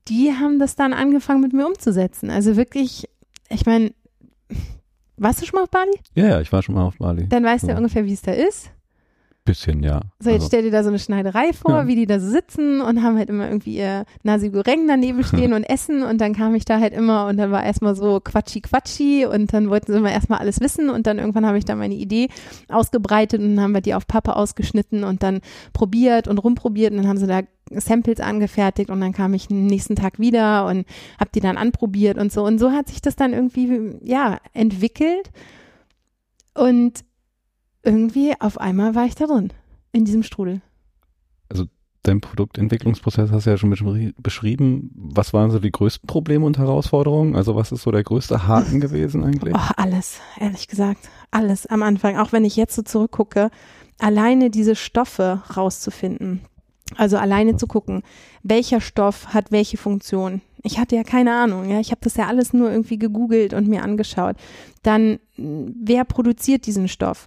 die haben das dann angefangen mit mir umzusetzen. Also wirklich, ich meine, warst du schon mal auf Bali? Ja, ja, ich war schon mal auf Bali. Dann weißt du ja ungefähr, wie es da ist. Bisschen, ja. So, jetzt also. stell dir da so eine Schneiderei vor, ja. wie die da so sitzen und haben halt immer irgendwie ihr Nasi Goreng daneben stehen und essen und dann kam ich da halt immer und dann war erstmal so quatschi quatschi und dann wollten sie immer erstmal alles wissen und dann irgendwann habe ich da meine Idee ausgebreitet und dann haben wir die auf Pappe ausgeschnitten und dann probiert und rumprobiert und dann haben sie da Samples angefertigt und dann kam ich den nächsten Tag wieder und habe die dann anprobiert und so und so hat sich das dann irgendwie ja entwickelt und irgendwie auf einmal war ich da drin, in diesem Strudel. Also dein Produktentwicklungsprozess hast du ja schon beschrieben. Was waren so die größten Probleme und Herausforderungen? Also was ist so der größte Haken gewesen eigentlich? Oh, alles, ehrlich gesagt. Alles am Anfang. Auch wenn ich jetzt so zurückgucke, alleine diese Stoffe rauszufinden. Also alleine zu gucken, welcher Stoff hat welche Funktion. Ich hatte ja keine Ahnung, ja, ich habe das ja alles nur irgendwie gegoogelt und mir angeschaut. Dann, wer produziert diesen Stoff?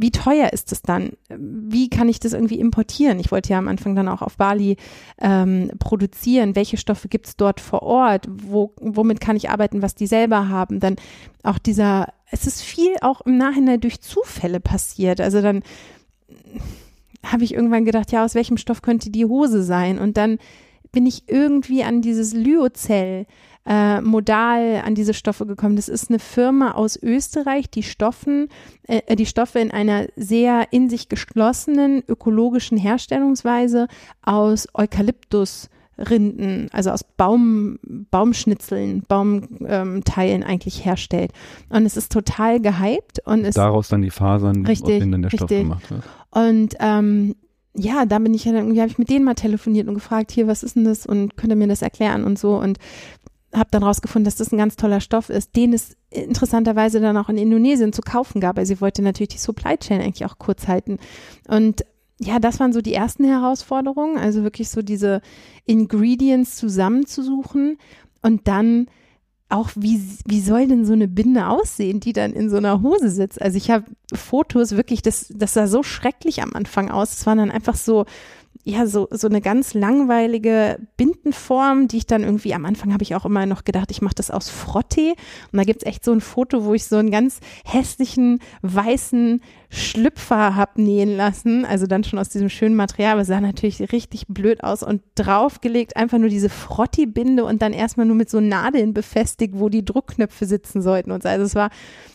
Wie teuer ist es dann? Wie kann ich das irgendwie importieren? Ich wollte ja am Anfang dann auch auf Bali ähm, produzieren. Welche Stoffe gibt es dort vor Ort? Wo, womit kann ich arbeiten, was die selber haben? Dann auch dieser, es ist viel auch im Nachhinein durch Zufälle passiert. Also dann habe ich irgendwann gedacht, ja, aus welchem Stoff könnte die Hose sein? Und dann bin ich irgendwie an dieses Lyocell äh, modal an diese Stoffe gekommen. Das ist eine Firma aus Österreich, die Stoffen, äh, die Stoffe in einer sehr in sich geschlossenen ökologischen Herstellungsweise aus Eukalyptus Rinden, also aus Baum, Baumschnitzeln, Baumteilen ähm, eigentlich herstellt. Und es ist total gehypt und es daraus dann die Fasern, richtig, aus denen der Stoff gemacht wird. Und ähm, ja, da bin ich ja dann irgendwie, habe ich mit denen mal telefoniert und gefragt, hier, was ist denn das und könnt ihr mir das erklären und so und habe dann rausgefunden, dass das ein ganz toller Stoff ist, den es interessanterweise dann auch in Indonesien zu kaufen gab. Also sie wollte natürlich die Supply Chain eigentlich auch kurz halten. Und ja, das waren so die ersten Herausforderungen, also wirklich so diese Ingredients zusammenzusuchen und dann auch, wie, wie soll denn so eine Binde aussehen, die dann in so einer Hose sitzt? Also ich habe Fotos wirklich, das, das sah so schrecklich am Anfang aus. Es waren dann einfach so ja, so, so eine ganz langweilige Bindenform, die ich dann irgendwie, am Anfang habe ich auch immer noch gedacht, ich mache das aus Frottee. Und da gibt's echt so ein Foto, wo ich so einen ganz hässlichen, weißen Schlüpfer hab nähen lassen. Also dann schon aus diesem schönen Material, aber sah natürlich richtig blöd aus und draufgelegt einfach nur diese Frotti-Binde und dann erstmal nur mit so Nadeln befestigt, wo die Druckknöpfe sitzen sollten und so. Also es war,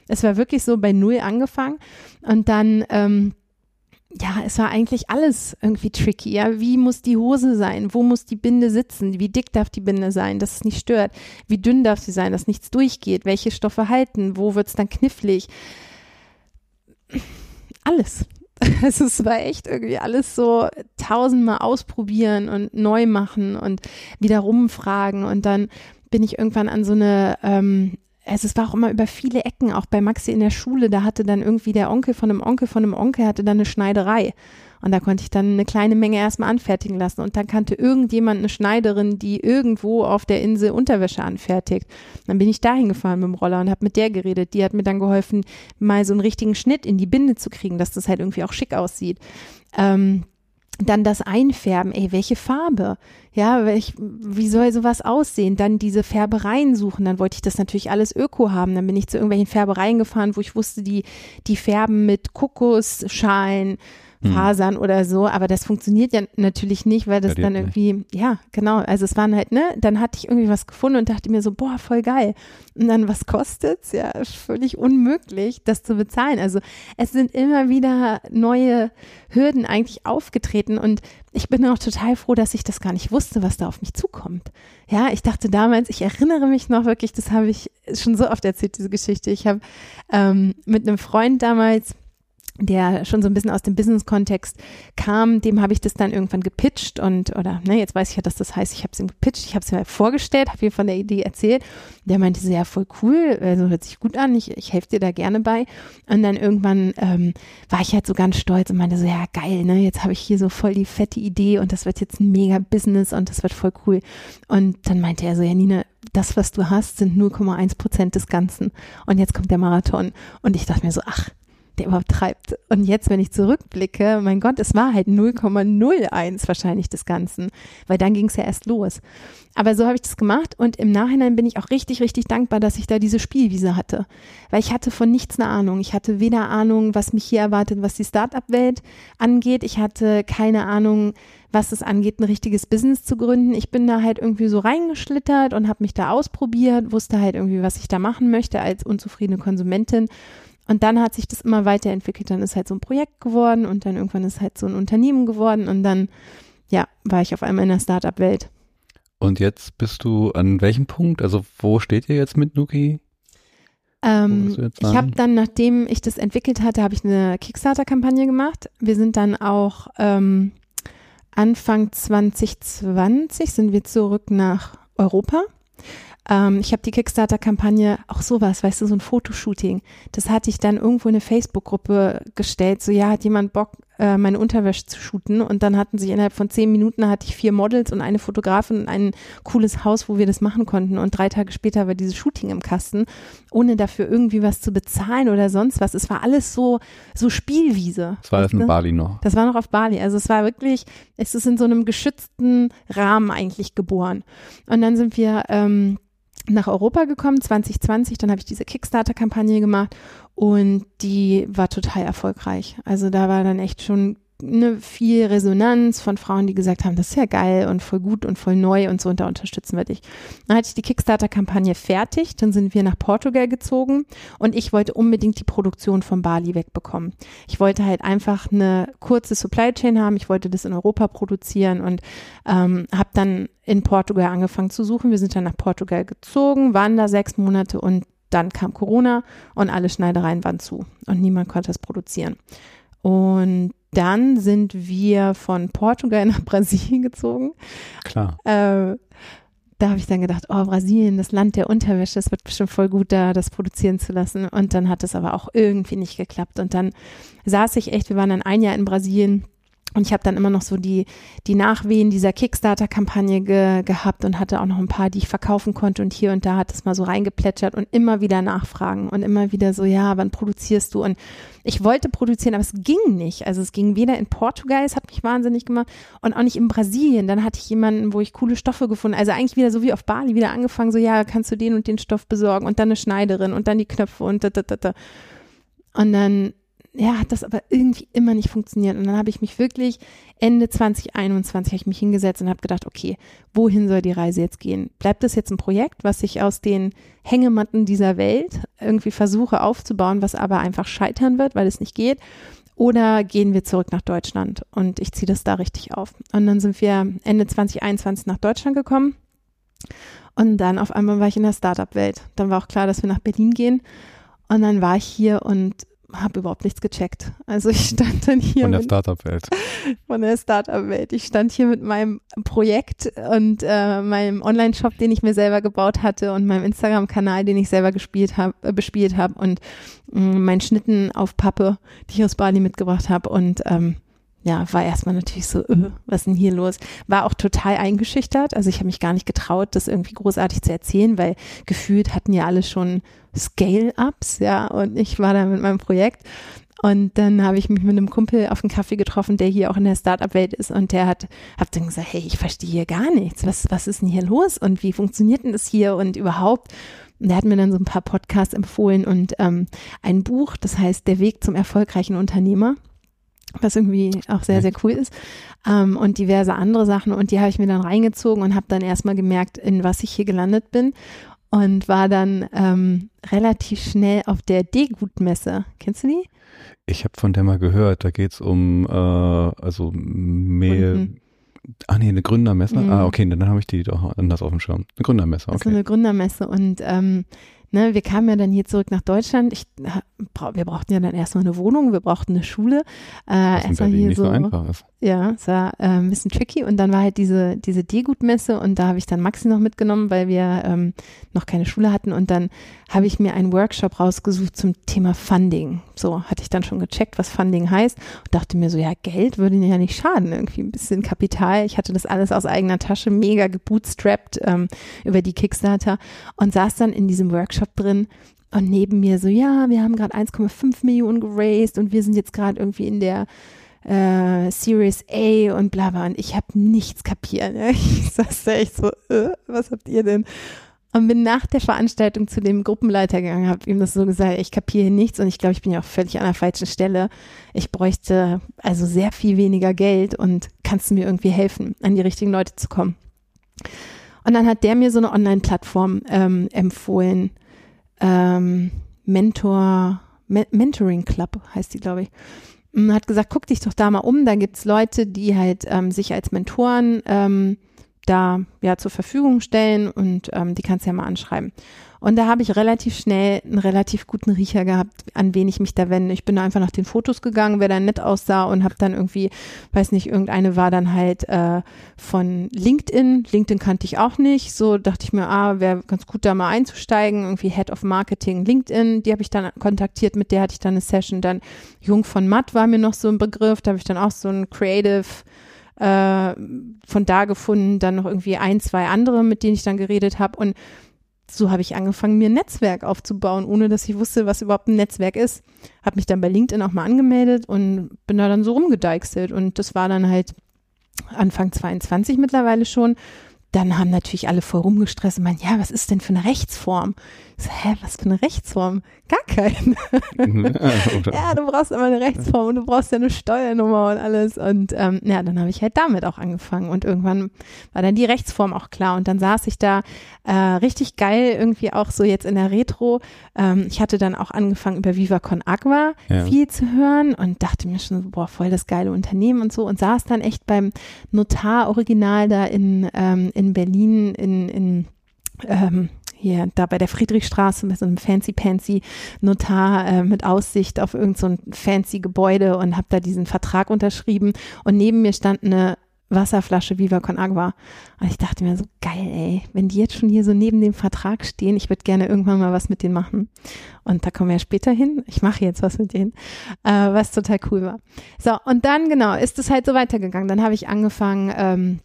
es war wirklich so bei Null angefangen. Und dann, ähm, ja, es war eigentlich alles irgendwie tricky. Ja, wie muss die Hose sein? Wo muss die Binde sitzen? Wie dick darf die Binde sein, dass es nicht stört? Wie dünn darf sie sein, dass nichts durchgeht? Welche Stoffe halten? Wo wird es dann knifflig? Alles. Es war echt irgendwie alles so tausendmal ausprobieren und neu machen und wieder rumfragen und dann bin ich irgendwann an so eine ähm, also es war auch immer über viele Ecken, auch bei Maxi in der Schule, da hatte dann irgendwie der Onkel von einem Onkel von einem Onkel hatte dann eine Schneiderei. Und da konnte ich dann eine kleine Menge erstmal anfertigen lassen. Und dann kannte irgendjemand eine Schneiderin, die irgendwo auf der Insel Unterwäsche anfertigt. Dann bin ich dahin gefahren mit dem Roller und habe mit der geredet. Die hat mir dann geholfen, mal so einen richtigen Schnitt in die Binde zu kriegen, dass das halt irgendwie auch schick aussieht. Ähm, dann das Einfärben, ey, welche Farbe? Ja, welch, wie soll sowas aussehen? Dann diese Färbereien suchen, dann wollte ich das natürlich alles öko haben. Dann bin ich zu irgendwelchen Färbereien gefahren, wo ich wusste, die, die färben mit Kokosschalen. Fasern oder so, aber das funktioniert ja natürlich nicht, weil das dann irgendwie, nicht. ja, genau, also es waren halt, ne, dann hatte ich irgendwie was gefunden und dachte mir so, boah, voll geil. Und dann, was kostet's? Ja, völlig unmöglich, das zu bezahlen. Also es sind immer wieder neue Hürden eigentlich aufgetreten und ich bin auch total froh, dass ich das gar nicht wusste, was da auf mich zukommt. Ja, ich dachte damals, ich erinnere mich noch wirklich, das habe ich schon so oft erzählt, diese Geschichte. Ich habe ähm, mit einem Freund damals der schon so ein bisschen aus dem Business-Kontext kam, dem habe ich das dann irgendwann gepitcht und, oder, ne, jetzt weiß ich ja, dass das heißt, ich habe es ihm gepitcht, ich habe es mir vorgestellt, habe ihm von der Idee erzählt. Der meinte so, ja, voll cool, also hört sich gut an, ich, ich helfe dir da gerne bei. Und dann irgendwann ähm, war ich halt so ganz stolz und meinte so, ja, geil, ne, jetzt habe ich hier so voll die fette Idee und das wird jetzt ein mega Business und das wird voll cool. Und dann meinte er so, ja, Nina, das, was du hast, sind 0,1 Prozent des Ganzen. Und jetzt kommt der Marathon. Und ich dachte mir so, ach, der übertreibt. Und jetzt, wenn ich zurückblicke, mein Gott, es war halt 0,01 wahrscheinlich des Ganzen, weil dann ging es ja erst los. Aber so habe ich das gemacht und im Nachhinein bin ich auch richtig, richtig dankbar, dass ich da diese Spielwiese hatte, weil ich hatte von nichts eine Ahnung. Ich hatte weder Ahnung, was mich hier erwartet, was die Startup-Welt angeht. Ich hatte keine Ahnung, was es angeht, ein richtiges Business zu gründen. Ich bin da halt irgendwie so reingeschlittert und habe mich da ausprobiert, wusste halt irgendwie, was ich da machen möchte als unzufriedene Konsumentin und dann hat sich das immer weiterentwickelt. Dann ist halt so ein Projekt geworden und dann irgendwann ist halt so ein Unternehmen geworden und dann, ja, war ich auf einmal in der Startup-Welt. Und jetzt bist du an welchem Punkt? Also wo steht ihr jetzt mit Nuki? Ähm, ich habe dann, nachdem ich das entwickelt hatte, habe ich eine Kickstarter-Kampagne gemacht. Wir sind dann auch ähm, Anfang 2020 sind wir zurück nach Europa ähm, ich habe die Kickstarter-Kampagne, auch sowas, weißt du, so ein Fotoshooting. Das hatte ich dann irgendwo in eine Facebook-Gruppe gestellt. So, ja, hat jemand Bock, äh, meine Unterwäsche zu shooten? Und dann hatten sich innerhalb von zehn Minuten hatte ich vier Models und eine Fotografin und ein cooles Haus, wo wir das machen konnten. Und drei Tage später war dieses Shooting im Kasten, ohne dafür irgendwie was zu bezahlen oder sonst was. Es war alles so, so Spielwiese. Das war alles in Bali noch. Das war noch auf Bali. Also es war wirklich, es ist in so einem geschützten Rahmen eigentlich geboren. Und dann sind wir, ähm, nach Europa gekommen, 2020. Dann habe ich diese Kickstarter-Kampagne gemacht und die war total erfolgreich. Also da war dann echt schon eine viel Resonanz von Frauen, die gesagt haben, das ist ja geil und voll gut und voll neu und so und da unterstützen wir dich. Dann hatte ich die Kickstarter-Kampagne fertig, dann sind wir nach Portugal gezogen und ich wollte unbedingt die Produktion von Bali wegbekommen. Ich wollte halt einfach eine kurze Supply Chain haben, ich wollte das in Europa produzieren und ähm, habe dann in Portugal angefangen zu suchen. Wir sind dann nach Portugal gezogen, waren da sechs Monate und dann kam Corona und alle Schneidereien waren zu und niemand konnte das produzieren. Und dann sind wir von Portugal nach Brasilien gezogen. Klar. Äh, da habe ich dann gedacht, oh, Brasilien, das Land der Unterwäsche, das wird bestimmt voll gut da, das produzieren zu lassen. Und dann hat es aber auch irgendwie nicht geklappt. Und dann saß ich echt, wir waren dann ein Jahr in Brasilien Und ich habe dann immer noch so die, die Nachwehen dieser Kickstarter-Kampagne ge, gehabt und hatte auch noch ein paar, die ich verkaufen konnte. Und hier und da hat es mal so reingeplätschert und immer wieder nachfragen und immer wieder so, ja, wann produzierst du? Und ich wollte produzieren, aber es ging nicht. Also es ging weder in Portugal, es hat mich wahnsinnig gemacht, und auch nicht in Brasilien. Dann hatte ich jemanden, wo ich coole Stoffe gefunden. Also eigentlich wieder so wie auf Bali wieder angefangen, so, ja, kannst du den und den Stoff besorgen und dann eine Schneiderin und dann die Knöpfe und da, da, da, da. Und dann ja, hat das aber irgendwie immer nicht funktioniert. Und dann habe ich mich wirklich Ende 2021 ich mich hingesetzt und habe gedacht, okay, wohin soll die Reise jetzt gehen? Bleibt das jetzt ein Projekt, was ich aus den Hängematten dieser Welt irgendwie versuche aufzubauen, was aber einfach scheitern wird, weil es nicht geht? Oder gehen wir zurück nach Deutschland? Und ich ziehe das da richtig auf. Und dann sind wir Ende 2021 nach Deutschland gekommen. Und dann auf einmal war ich in der Startup-Welt. Dann war auch klar, dass wir nach Berlin gehen. Und dann war ich hier und habe überhaupt nichts gecheckt. Also ich stand dann hier. Von der Startup-Welt. Von der Startup-Welt. Ich stand hier mit meinem Projekt und äh, meinem Online-Shop, den ich mir selber gebaut hatte und meinem Instagram-Kanal, den ich selber gespielt hab, äh, bespielt habe und äh, meinen Schnitten auf Pappe, die ich aus Bali mitgebracht habe und ähm, ja, war erstmal natürlich so, öh, was ist denn hier los? War auch total eingeschüchtert. Also ich habe mich gar nicht getraut, das irgendwie großartig zu erzählen, weil gefühlt hatten ja alle schon Scale-Ups, ja, und ich war da mit meinem Projekt. Und dann habe ich mich mit einem Kumpel auf einen Kaffee getroffen, der hier auch in der Startup-Welt ist und der hat, hab dann gesagt, hey, ich verstehe hier gar nichts. Was, was ist denn hier los und wie funktioniert denn das hier und überhaupt? Und der hat mir dann so ein paar Podcasts empfohlen und ähm, ein Buch, das heißt Der Weg zum erfolgreichen Unternehmer was irgendwie auch sehr, sehr cool ist. Ähm, und diverse andere Sachen. Und die habe ich mir dann reingezogen und habe dann erstmal gemerkt, in was ich hier gelandet bin. Und war dann ähm, relativ schnell auf der D-Gut-Messe. Kennst du die? Ich habe von der mal gehört. Da geht es um äh, also Mehl. Mhm. Ah nee, eine Gründermesse. Mhm. Ah, okay, dann habe ich die doch anders auf dem Schirm. Eine Gründermesse, okay. Das ist eine Gründermesse und ähm, ne, wir kamen ja dann hier zurück nach Deutschland. Ich, wir brauchten ja dann erstmal eine Wohnung, wir brauchten eine Schule. Äh, erstmal hier nicht so, so einfach ist. Ja, es war äh, ein bisschen tricky. Und dann war halt diese, diese D-Gut-Messe und da habe ich dann Maxi noch mitgenommen, weil wir ähm, noch keine Schule hatten. Und dann habe ich mir einen Workshop rausgesucht zum Thema Funding. So hatte ich dann schon gecheckt, was Funding heißt. Und dachte mir so, ja, Geld würde ja nicht schaden, irgendwie ein bisschen Kapital. Ich hatte das alles aus eigener Tasche, mega gebootstrapped ähm, über die Kickstarter. Und saß dann in diesem Workshop drin und neben mir so, ja, wir haben gerade 1,5 Millionen geraced und wir sind jetzt gerade irgendwie in der äh, Series A und bla bla. Und ich habe nichts kapiert. Ne? Ich saß da echt so, äh, was habt ihr denn? Und bin nach der Veranstaltung zu dem Gruppenleiter gegangen, habe ihm das so gesagt, ich kapiere nichts und ich glaube, ich bin ja auch völlig an der falschen Stelle. Ich bräuchte also sehr viel weniger Geld und kannst du mir irgendwie helfen, an die richtigen Leute zu kommen. Und dann hat der mir so eine Online-Plattform ähm, empfohlen. Ähm, Mentor, Me Mentoring Club heißt die, glaube ich hat gesagt, guck dich doch da mal um, da gibt's Leute, die halt ähm, sich als Mentoren ähm, da ja zur Verfügung stellen und ähm, die kannst du ja mal anschreiben. Und da habe ich relativ schnell einen relativ guten Riecher gehabt, an wen ich mich da wende. Ich bin einfach nach den Fotos gegangen, wer da nett aussah und habe dann irgendwie, weiß nicht, irgendeine war dann halt äh, von LinkedIn. LinkedIn kannte ich auch nicht. So dachte ich mir, ah, wäre ganz gut da mal einzusteigen. Irgendwie Head of Marketing LinkedIn, die habe ich dann kontaktiert, mit der hatte ich dann eine Session. Dann Jung von Matt war mir noch so ein Begriff, da habe ich dann auch so ein Creative äh, von da gefunden, dann noch irgendwie ein, zwei andere, mit denen ich dann geredet habe und so habe ich angefangen, mir ein Netzwerk aufzubauen, ohne dass ich wusste, was überhaupt ein Netzwerk ist. Habe mich dann bei LinkedIn auch mal angemeldet und bin da dann so rumgedeichselt. Und das war dann halt Anfang 22 mittlerweile schon dann haben natürlich alle voll rumgestresst und meinen, ja, was ist denn für eine Rechtsform? Hä, was für eine Rechtsform? Gar keine. ja, du brauchst immer eine Rechtsform und du brauchst ja eine Steuernummer und alles. Und ähm, ja, dann habe ich halt damit auch angefangen. Und irgendwann war dann die Rechtsform auch klar. Und dann saß ich da äh, richtig geil, irgendwie auch so jetzt in der Retro. Ähm, ich hatte dann auch angefangen, über Viva Con Agua ja. viel zu hören und dachte mir schon, boah, voll das geile Unternehmen und so. Und saß dann echt beim Notar original da in, ähm, in in Berlin in, in ähm, hier da bei der Friedrichstraße mit so einem fancy pancy Notar äh, mit Aussicht auf irgendein so fancy Gebäude und habe da diesen Vertrag unterschrieben und neben mir stand eine Wasserflasche Viva Con Agua. Und ich dachte mir so, geil, ey, wenn die jetzt schon hier so neben dem Vertrag stehen, ich würde gerne irgendwann mal was mit denen machen. Und da kommen wir ja später hin. Ich mache jetzt was mit denen, äh, was total cool war. So, und dann, genau, ist es halt so weitergegangen. Dann habe ich angefangen, ähm,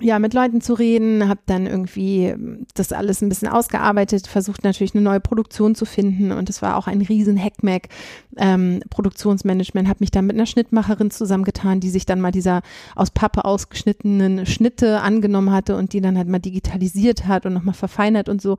ja, mit Leuten zu reden, habe dann irgendwie ähm, das alles ein bisschen ausgearbeitet, versucht natürlich eine neue Produktion zu finden und es war auch ein riesen Hackmack ähm, Produktionsmanagement, habe mich dann mit einer Schnittmacherin zusammengetan, die sich dann mal dieser aus Pappe ausgeschnittenen Schnitte angenommen hatte und die dann halt mal digitalisiert hat und nochmal verfeinert und so.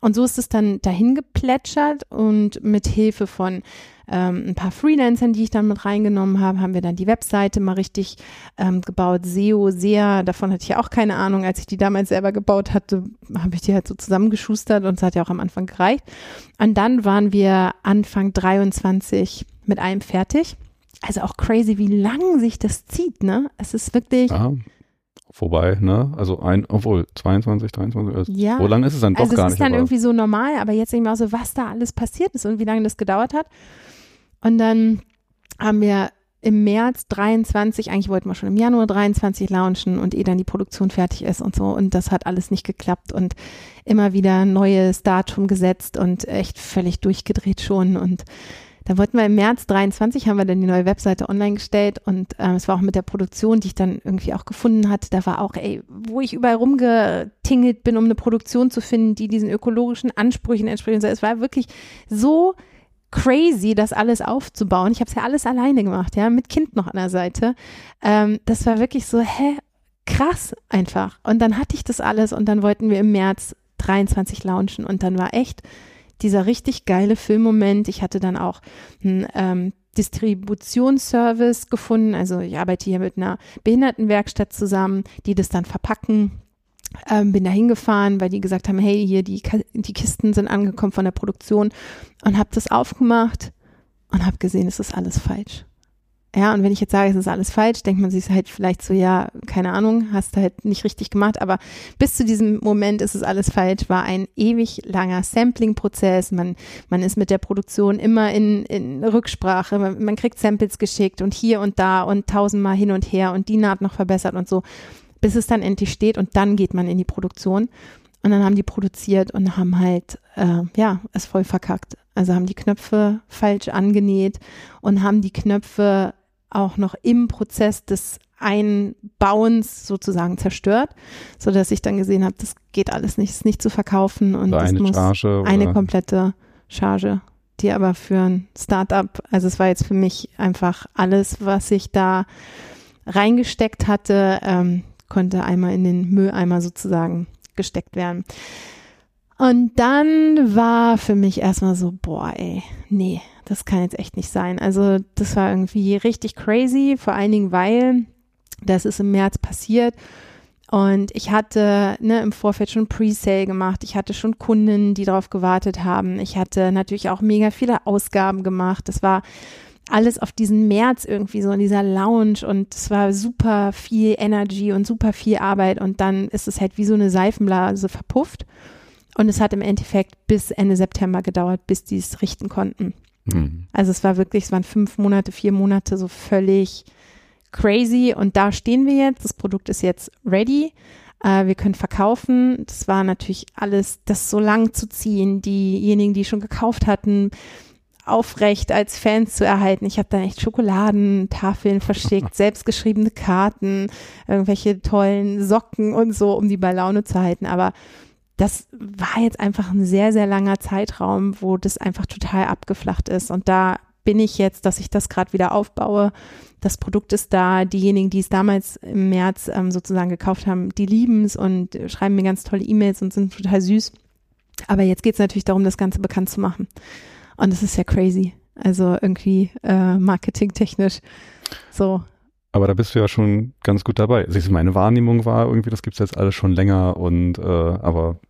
Und so ist es dann dahin geplätschert und mit Hilfe von ähm, ein paar Freelancern, die ich dann mit reingenommen habe, haben wir dann die Webseite mal richtig ähm, gebaut. SEO, sehr, davon hatte ich ja auch keine Ahnung. Als ich die damals selber gebaut hatte, habe ich die halt so zusammengeschustert und es hat ja auch am Anfang gereicht. Und dann waren wir Anfang 23 mit allem fertig. Also auch crazy, wie lang sich das zieht, ne? Es ist wirklich. Ja vorbei, ne? Also ein, obwohl 22, 23, also ja. so lange ist es dann doch also gar nicht. Es ist dann irgendwie so normal, aber jetzt denke ich mal so, was da alles passiert ist und wie lange das gedauert hat. Und dann haben wir im März 23, eigentlich wollten wir schon im Januar 23 launchen und eh dann die Produktion fertig ist und so. Und das hat alles nicht geklappt und immer wieder neues Datum gesetzt und echt völlig durchgedreht schon. Und da wollten wir im März 23 haben wir dann die neue Webseite online gestellt und äh, es war auch mit der Produktion, die ich dann irgendwie auch gefunden hatte. Da war auch, ey, wo ich überall rumgetingelt bin, um eine Produktion zu finden, die diesen ökologischen Ansprüchen entspricht. Es war wirklich so crazy, das alles aufzubauen. Ich habe es ja alles alleine gemacht, ja, mit Kind noch an der Seite. Ähm, das war wirklich so, hä, krass einfach. Und dann hatte ich das alles und dann wollten wir im März 23 launchen und dann war echt dieser richtig geile Filmmoment. Ich hatte dann auch einen ähm, Distributionsservice gefunden. Also ich arbeite hier mit einer Behindertenwerkstatt zusammen, die das dann verpacken ähm, bin da hingefahren, weil die gesagt haben, hey, hier die, die Kisten sind angekommen von der Produktion und habe das aufgemacht und habe gesehen, es ist alles falsch. Ja, und wenn ich jetzt sage, es ist alles falsch, denkt man sich halt vielleicht so, ja, keine Ahnung, hast du halt nicht richtig gemacht, aber bis zu diesem Moment ist es alles falsch, war ein ewig langer Sampling-Prozess. Man, man ist mit der Produktion immer in, in Rücksprache, man, man kriegt Samples geschickt und hier und da und tausendmal hin und her und die Naht noch verbessert und so bis es dann endlich steht und dann geht man in die Produktion. Und dann haben die produziert und haben halt, äh, ja, es voll verkackt. Also haben die Knöpfe falsch angenäht und haben die Knöpfe auch noch im Prozess des Einbauens sozusagen zerstört, so dass ich dann gesehen habe, das geht alles nicht, ist nicht zu verkaufen und eine muss Charge eine komplette Charge, die aber für ein Startup, also es war jetzt für mich einfach alles, was ich da reingesteckt hatte, ähm, konnte einmal in den Mülleimer sozusagen gesteckt werden. Und dann war für mich erstmal so, boah, ey, nee, das kann jetzt echt nicht sein. Also das war irgendwie richtig crazy, vor allen Dingen, weil das ist im März passiert und ich hatte ne, im Vorfeld schon Pre-Sale gemacht. Ich hatte schon Kunden, die darauf gewartet haben. Ich hatte natürlich auch mega viele Ausgaben gemacht. Das war alles auf diesen März irgendwie so in dieser Lounge und es war super viel Energy und super viel Arbeit und dann ist es halt wie so eine Seifenblase verpufft und es hat im Endeffekt bis Ende September gedauert, bis die es richten konnten. Hm. Also es war wirklich, es waren fünf Monate, vier Monate so völlig crazy und da stehen wir jetzt. Das Produkt ist jetzt ready. Äh, wir können verkaufen. Das war natürlich alles, das so lang zu ziehen. Diejenigen, die schon gekauft hatten, aufrecht als Fans zu erhalten. Ich habe dann echt Schokoladentafeln verschickt, selbstgeschriebene Karten, irgendwelche tollen Socken und so, um die bei Laune zu halten. Aber das war jetzt einfach ein sehr, sehr langer Zeitraum, wo das einfach total abgeflacht ist. Und da bin ich jetzt, dass ich das gerade wieder aufbaue. Das Produkt ist da. Diejenigen, die es damals im März ähm, sozusagen gekauft haben, die lieben es und schreiben mir ganz tolle E-Mails und sind total süß. Aber jetzt geht es natürlich darum, das Ganze bekannt zu machen. Und das ist ja crazy. Also irgendwie äh, marketingtechnisch so. Aber da bist du ja schon ganz gut dabei. Also meine Wahrnehmung war irgendwie, das gibt's jetzt alles schon länger und äh, aber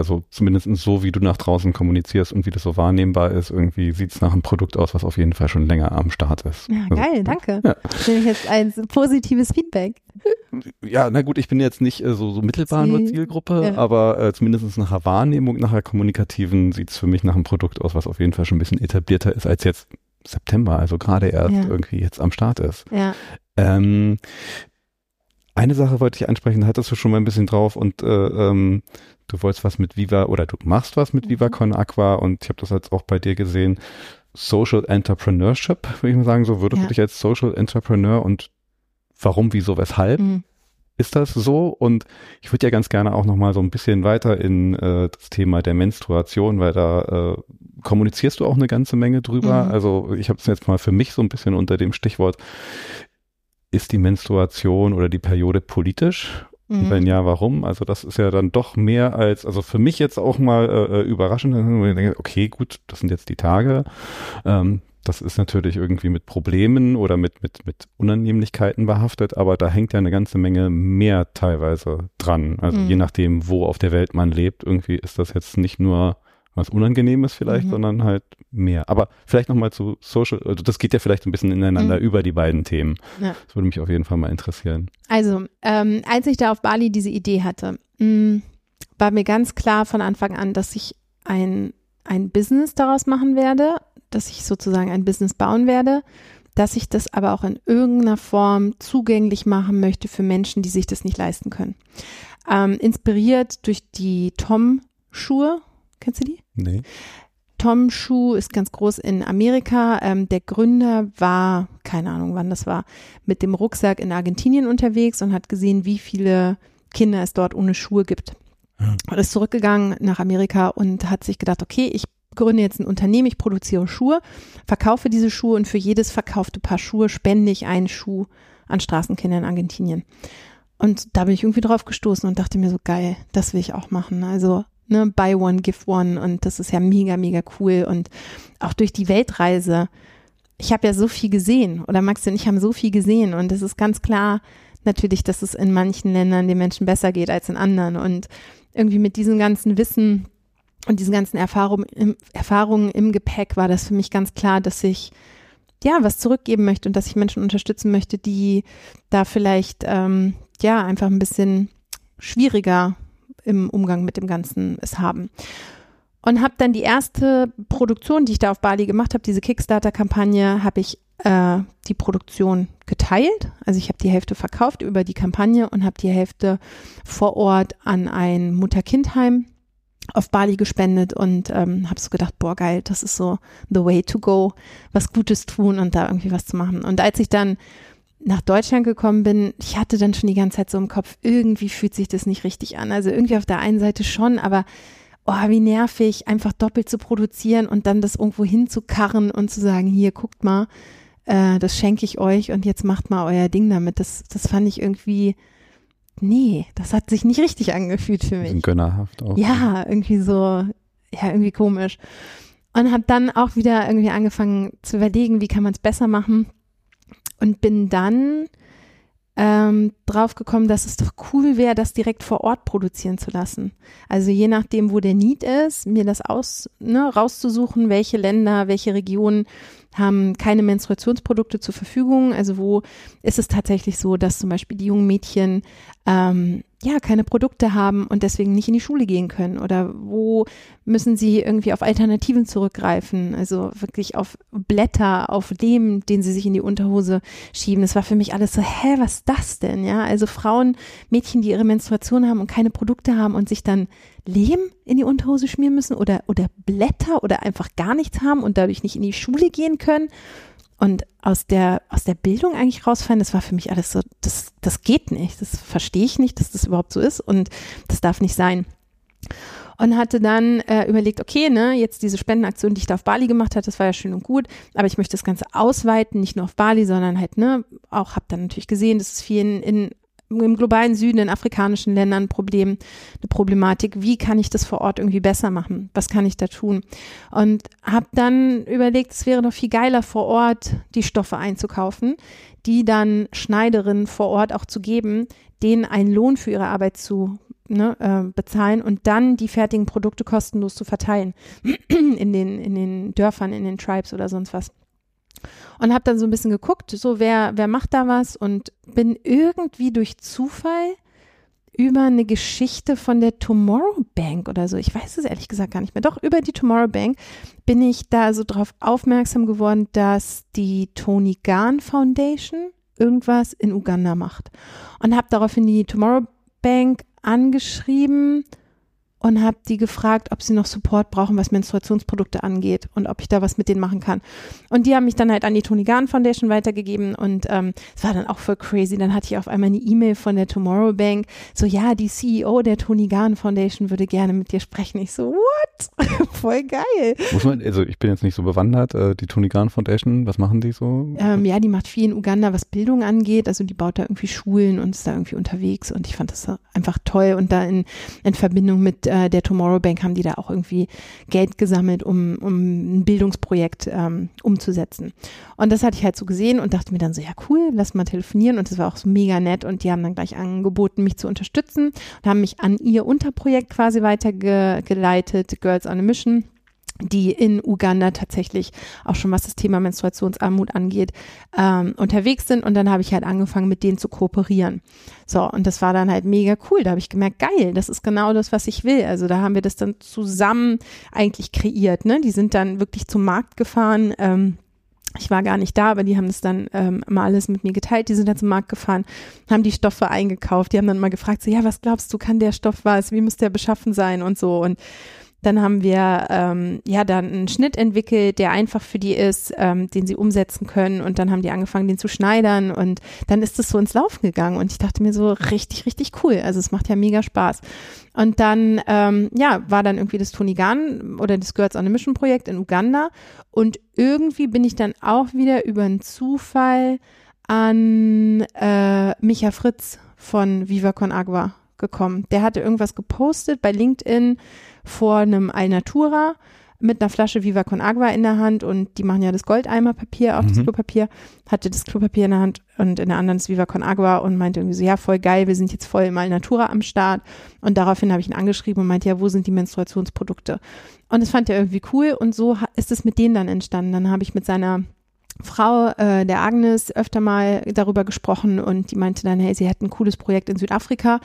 also zumindest so, wie du nach draußen kommunizierst und wie das so wahrnehmbar ist, irgendwie sieht's nach einem Produkt aus, was auf jeden Fall schon länger am Start ist. Ja, Also, geil, danke. Ja. Das ich jetzt als positives Feedback. Ja, na gut, ich bin jetzt nicht äh, so, so mittelbar nur Ziel- Zielgruppe, ja. aber äh, zumindest nach der Wahrnehmung, nach der kommunikativen sieht's für mich nach einem Produkt aus, was auf jeden Fall schon ein bisschen etablierter ist als jetzt September, also gerade erst Ja. irgendwie jetzt am Start ist. Ja, Ähm, eine Sache wollte ich ansprechen, hattest du schon mal ein bisschen drauf und äh, ähm, du wolltest was mit Viva oder du machst was mit Viva Con Aqua und ich habe das jetzt auch bei dir gesehen. Social Entrepreneurship, würde ich mal sagen, so würdest ja. du dich als Social Entrepreneur und warum, wieso, weshalb? Mhm. Ist das so? Und ich würde ja ganz gerne auch nochmal so ein bisschen weiter in äh, das Thema der Menstruation, weil da äh, kommunizierst du auch eine ganze Menge drüber. Mhm. Also ich habe es jetzt mal für mich so ein bisschen unter dem Stichwort, ist die Menstruation oder die Periode politisch? Und mhm. wenn ja, warum? Also das ist ja dann doch mehr als, also für mich jetzt auch mal äh, äh überraschend, wo ich denke, okay, gut, das sind jetzt die Tage. Ähm, das ist natürlich irgendwie mit Problemen oder mit, mit, mit Unannehmlichkeiten behaftet, aber da hängt ja eine ganze Menge mehr teilweise dran. Also mhm. je nachdem, wo auf der Welt man lebt, irgendwie ist das jetzt nicht nur was Unangenehmes vielleicht, mhm. sondern halt mehr. Aber vielleicht nochmal zu Social, also das geht ja vielleicht ein bisschen ineinander mhm. über die beiden Themen. Ja. Das würde mich auf jeden Fall mal interessieren. Also, ähm, als ich da auf Bali diese Idee hatte, mh, mm, war mir ganz klar von Anfang an, dass ich ein, ein Business daraus machen werde, dass ich sozusagen ein Business bauen werde, dass ich das aber auch in irgendeiner Form zugänglich machen möchte für Menschen, die sich das nicht leisten können. Ähm, inspiriert durch die Tom-Schuhe Kennst du die? Nee. Tom Schuh ist ganz groß in Amerika. Ähm, der Gründer war, keine Ahnung wann das war, mit dem Rucksack in Argentinien unterwegs und hat gesehen, wie viele Kinder es dort ohne Schuhe gibt. Ja. Und ist zurückgegangen nach Amerika und hat sich gedacht, okay, ich gründe jetzt ein Unternehmen, ich produziere Schuhe, verkaufe diese Schuhe und für jedes verkaufte Paar Schuhe spende ich einen Schuh an Straßenkinder in Argentinien. Und da bin ich irgendwie drauf gestoßen und dachte mir so, geil, das will ich auch machen. Also ne, buy one, give one und das ist ja mega, mega cool und auch durch die Weltreise. Ich habe ja so viel gesehen oder Max und ich haben so viel gesehen und es ist ganz klar natürlich, dass es in manchen Ländern den Menschen besser geht als in anderen und irgendwie mit diesem ganzen Wissen und diesen ganzen Erfahrungen im, Erfahrungen im Gepäck war das für mich ganz klar, dass ich ja was zurückgeben möchte und dass ich Menschen unterstützen möchte, die da vielleicht ähm, ja einfach ein bisschen schwieriger im Umgang mit dem Ganzen es haben. Und habe dann die erste Produktion, die ich da auf Bali gemacht habe, diese Kickstarter-Kampagne, habe ich äh, die Produktion geteilt. Also ich habe die Hälfte verkauft über die Kampagne und habe die Hälfte vor Ort an ein Mutter-Kind-Heim auf Bali gespendet und ähm, habe so gedacht, boah geil, das ist so the way to go, was Gutes tun und da irgendwie was zu machen. Und als ich dann nach Deutschland gekommen bin, ich hatte dann schon die ganze Zeit so im Kopf, irgendwie fühlt sich das nicht richtig an. Also irgendwie auf der einen Seite schon, aber oh, wie nervig, einfach doppelt zu produzieren und dann das irgendwo hinzukarren und zu sagen, hier, guckt mal, äh, das schenke ich euch und jetzt macht mal euer Ding damit. Das, das fand ich irgendwie, nee, das hat sich nicht richtig angefühlt für mich. Gönnerhaft auch. Ja, irgendwie so, ja, irgendwie komisch. Und habe dann auch wieder irgendwie angefangen zu überlegen, wie kann man es besser machen und bin dann ähm, drauf gekommen, dass es doch cool wäre, das direkt vor Ort produzieren zu lassen. Also je nachdem, wo der Need ist, mir das aus, ne, rauszusuchen, welche Länder, welche Regionen haben keine Menstruationsprodukte zur Verfügung. Also wo ist es tatsächlich so, dass zum Beispiel die jungen Mädchen ähm, ja, keine Produkte haben und deswegen nicht in die Schule gehen können? Oder wo müssen sie irgendwie auf Alternativen zurückgreifen? Also wirklich auf Blätter, auf Lehm, den sie sich in die Unterhose schieben. Das war für mich alles so, hä, was ist das denn? Ja, also Frauen, Mädchen, die ihre Menstruation haben und keine Produkte haben und sich dann Lehm in die Unterhose schmieren müssen oder, oder Blätter oder einfach gar nichts haben und dadurch nicht in die Schule gehen können und aus der, aus der Bildung eigentlich rausfallen, das war für mich alles so, das, das geht nicht. Das verstehe ich nicht, dass das überhaupt so ist und das darf nicht sein. Und hatte dann äh, überlegt, okay, ne, jetzt diese Spendenaktion, die ich da auf Bali gemacht hatte, das war ja schön und gut, aber ich möchte das Ganze ausweiten, nicht nur auf Bali, sondern halt, ne, auch habe dann natürlich gesehen, dass es vielen in im globalen Süden, in afrikanischen Ländern ein Problem, eine Problematik. Wie kann ich das vor Ort irgendwie besser machen? Was kann ich da tun? Und habe dann überlegt, es wäre doch viel geiler vor Ort die Stoffe einzukaufen, die dann Schneiderinnen vor Ort auch zu geben, denen einen Lohn für ihre Arbeit zu ne, äh, bezahlen und dann die fertigen Produkte kostenlos zu verteilen in den in den Dörfern, in den Tribes oder sonst was und habe dann so ein bisschen geguckt, so wer, wer macht da was und bin irgendwie durch Zufall über eine Geschichte von der Tomorrow Bank oder so, ich weiß es ehrlich gesagt gar nicht mehr, doch über die Tomorrow Bank bin ich da so drauf aufmerksam geworden, dass die Tony Gahn Foundation irgendwas in Uganda macht. Und habe daraufhin die Tomorrow Bank angeschrieben und habe die gefragt, ob sie noch Support brauchen, was Menstruationsprodukte angeht und ob ich da was mit denen machen kann. Und die haben mich dann halt an die Tony Garn Foundation weitergegeben und ähm, es war dann auch voll crazy. Dann hatte ich auf einmal eine E-Mail von der Tomorrow Bank, so ja, die CEO der Tony Garn Foundation würde gerne mit dir sprechen. Ich so, what? voll geil. Muss man, also ich bin jetzt nicht so bewandert, äh, die Tony Garn Foundation, was machen die so? Ähm, ja, die macht viel in Uganda, was Bildung angeht. Also die baut da irgendwie Schulen und ist da irgendwie unterwegs und ich fand das einfach toll und da in, in Verbindung mit äh, der Tomorrow Bank haben die da auch irgendwie Geld gesammelt, um, um ein Bildungsprojekt ähm, umzusetzen. Und das hatte ich halt so gesehen und dachte mir dann so, ja cool, lass mal telefonieren. Und das war auch so mega nett. Und die haben dann gleich angeboten, mich zu unterstützen. Und haben mich an ihr Unterprojekt quasi weitergeleitet, Girls on a Mission die in Uganda tatsächlich auch schon was das Thema Menstruationsarmut angeht, ähm, unterwegs sind. Und dann habe ich halt angefangen, mit denen zu kooperieren. So, und das war dann halt mega cool. Da habe ich gemerkt, geil, das ist genau das, was ich will. Also da haben wir das dann zusammen eigentlich kreiert. Ne? Die sind dann wirklich zum Markt gefahren. Ähm, ich war gar nicht da, aber die haben das dann ähm, mal alles mit mir geteilt. Die sind dann zum Markt gefahren, haben die Stoffe eingekauft. Die haben dann mal gefragt, so, ja, was glaubst du, kann der Stoff was? Wie muss der beschaffen sein und so. Und dann haben wir ähm, ja dann einen Schnitt entwickelt, der einfach für die ist, ähm, den sie umsetzen können. Und dann haben die angefangen, den zu schneidern. Und dann ist es so ins Laufen gegangen. Und ich dachte mir so richtig, richtig cool. Also es macht ja mega Spaß. Und dann ähm, ja war dann irgendwie das Tony Gunn oder das Girls on a Mission Projekt in Uganda. Und irgendwie bin ich dann auch wieder über einen Zufall an äh, Micha Fritz von Viva Con Agua gekommen. Der hatte irgendwas gepostet bei LinkedIn vor einem Alnatura mit einer Flasche Viva Con Agua in der Hand und die machen ja das Goldeimerpapier auf mhm. das Klopapier, hatte das Klopapier in der Hand und in der anderen das Viva Con Agua und meinte irgendwie so, ja, voll geil, wir sind jetzt voll im Alnatura am Start und daraufhin habe ich ihn angeschrieben und meinte, ja, wo sind die Menstruationsprodukte? Und das fand er irgendwie cool und so ist es mit denen dann entstanden. Dann habe ich mit seiner Frau, äh, der Agnes, öfter mal darüber gesprochen und die meinte dann, hey, sie hätten ein cooles Projekt in Südafrika,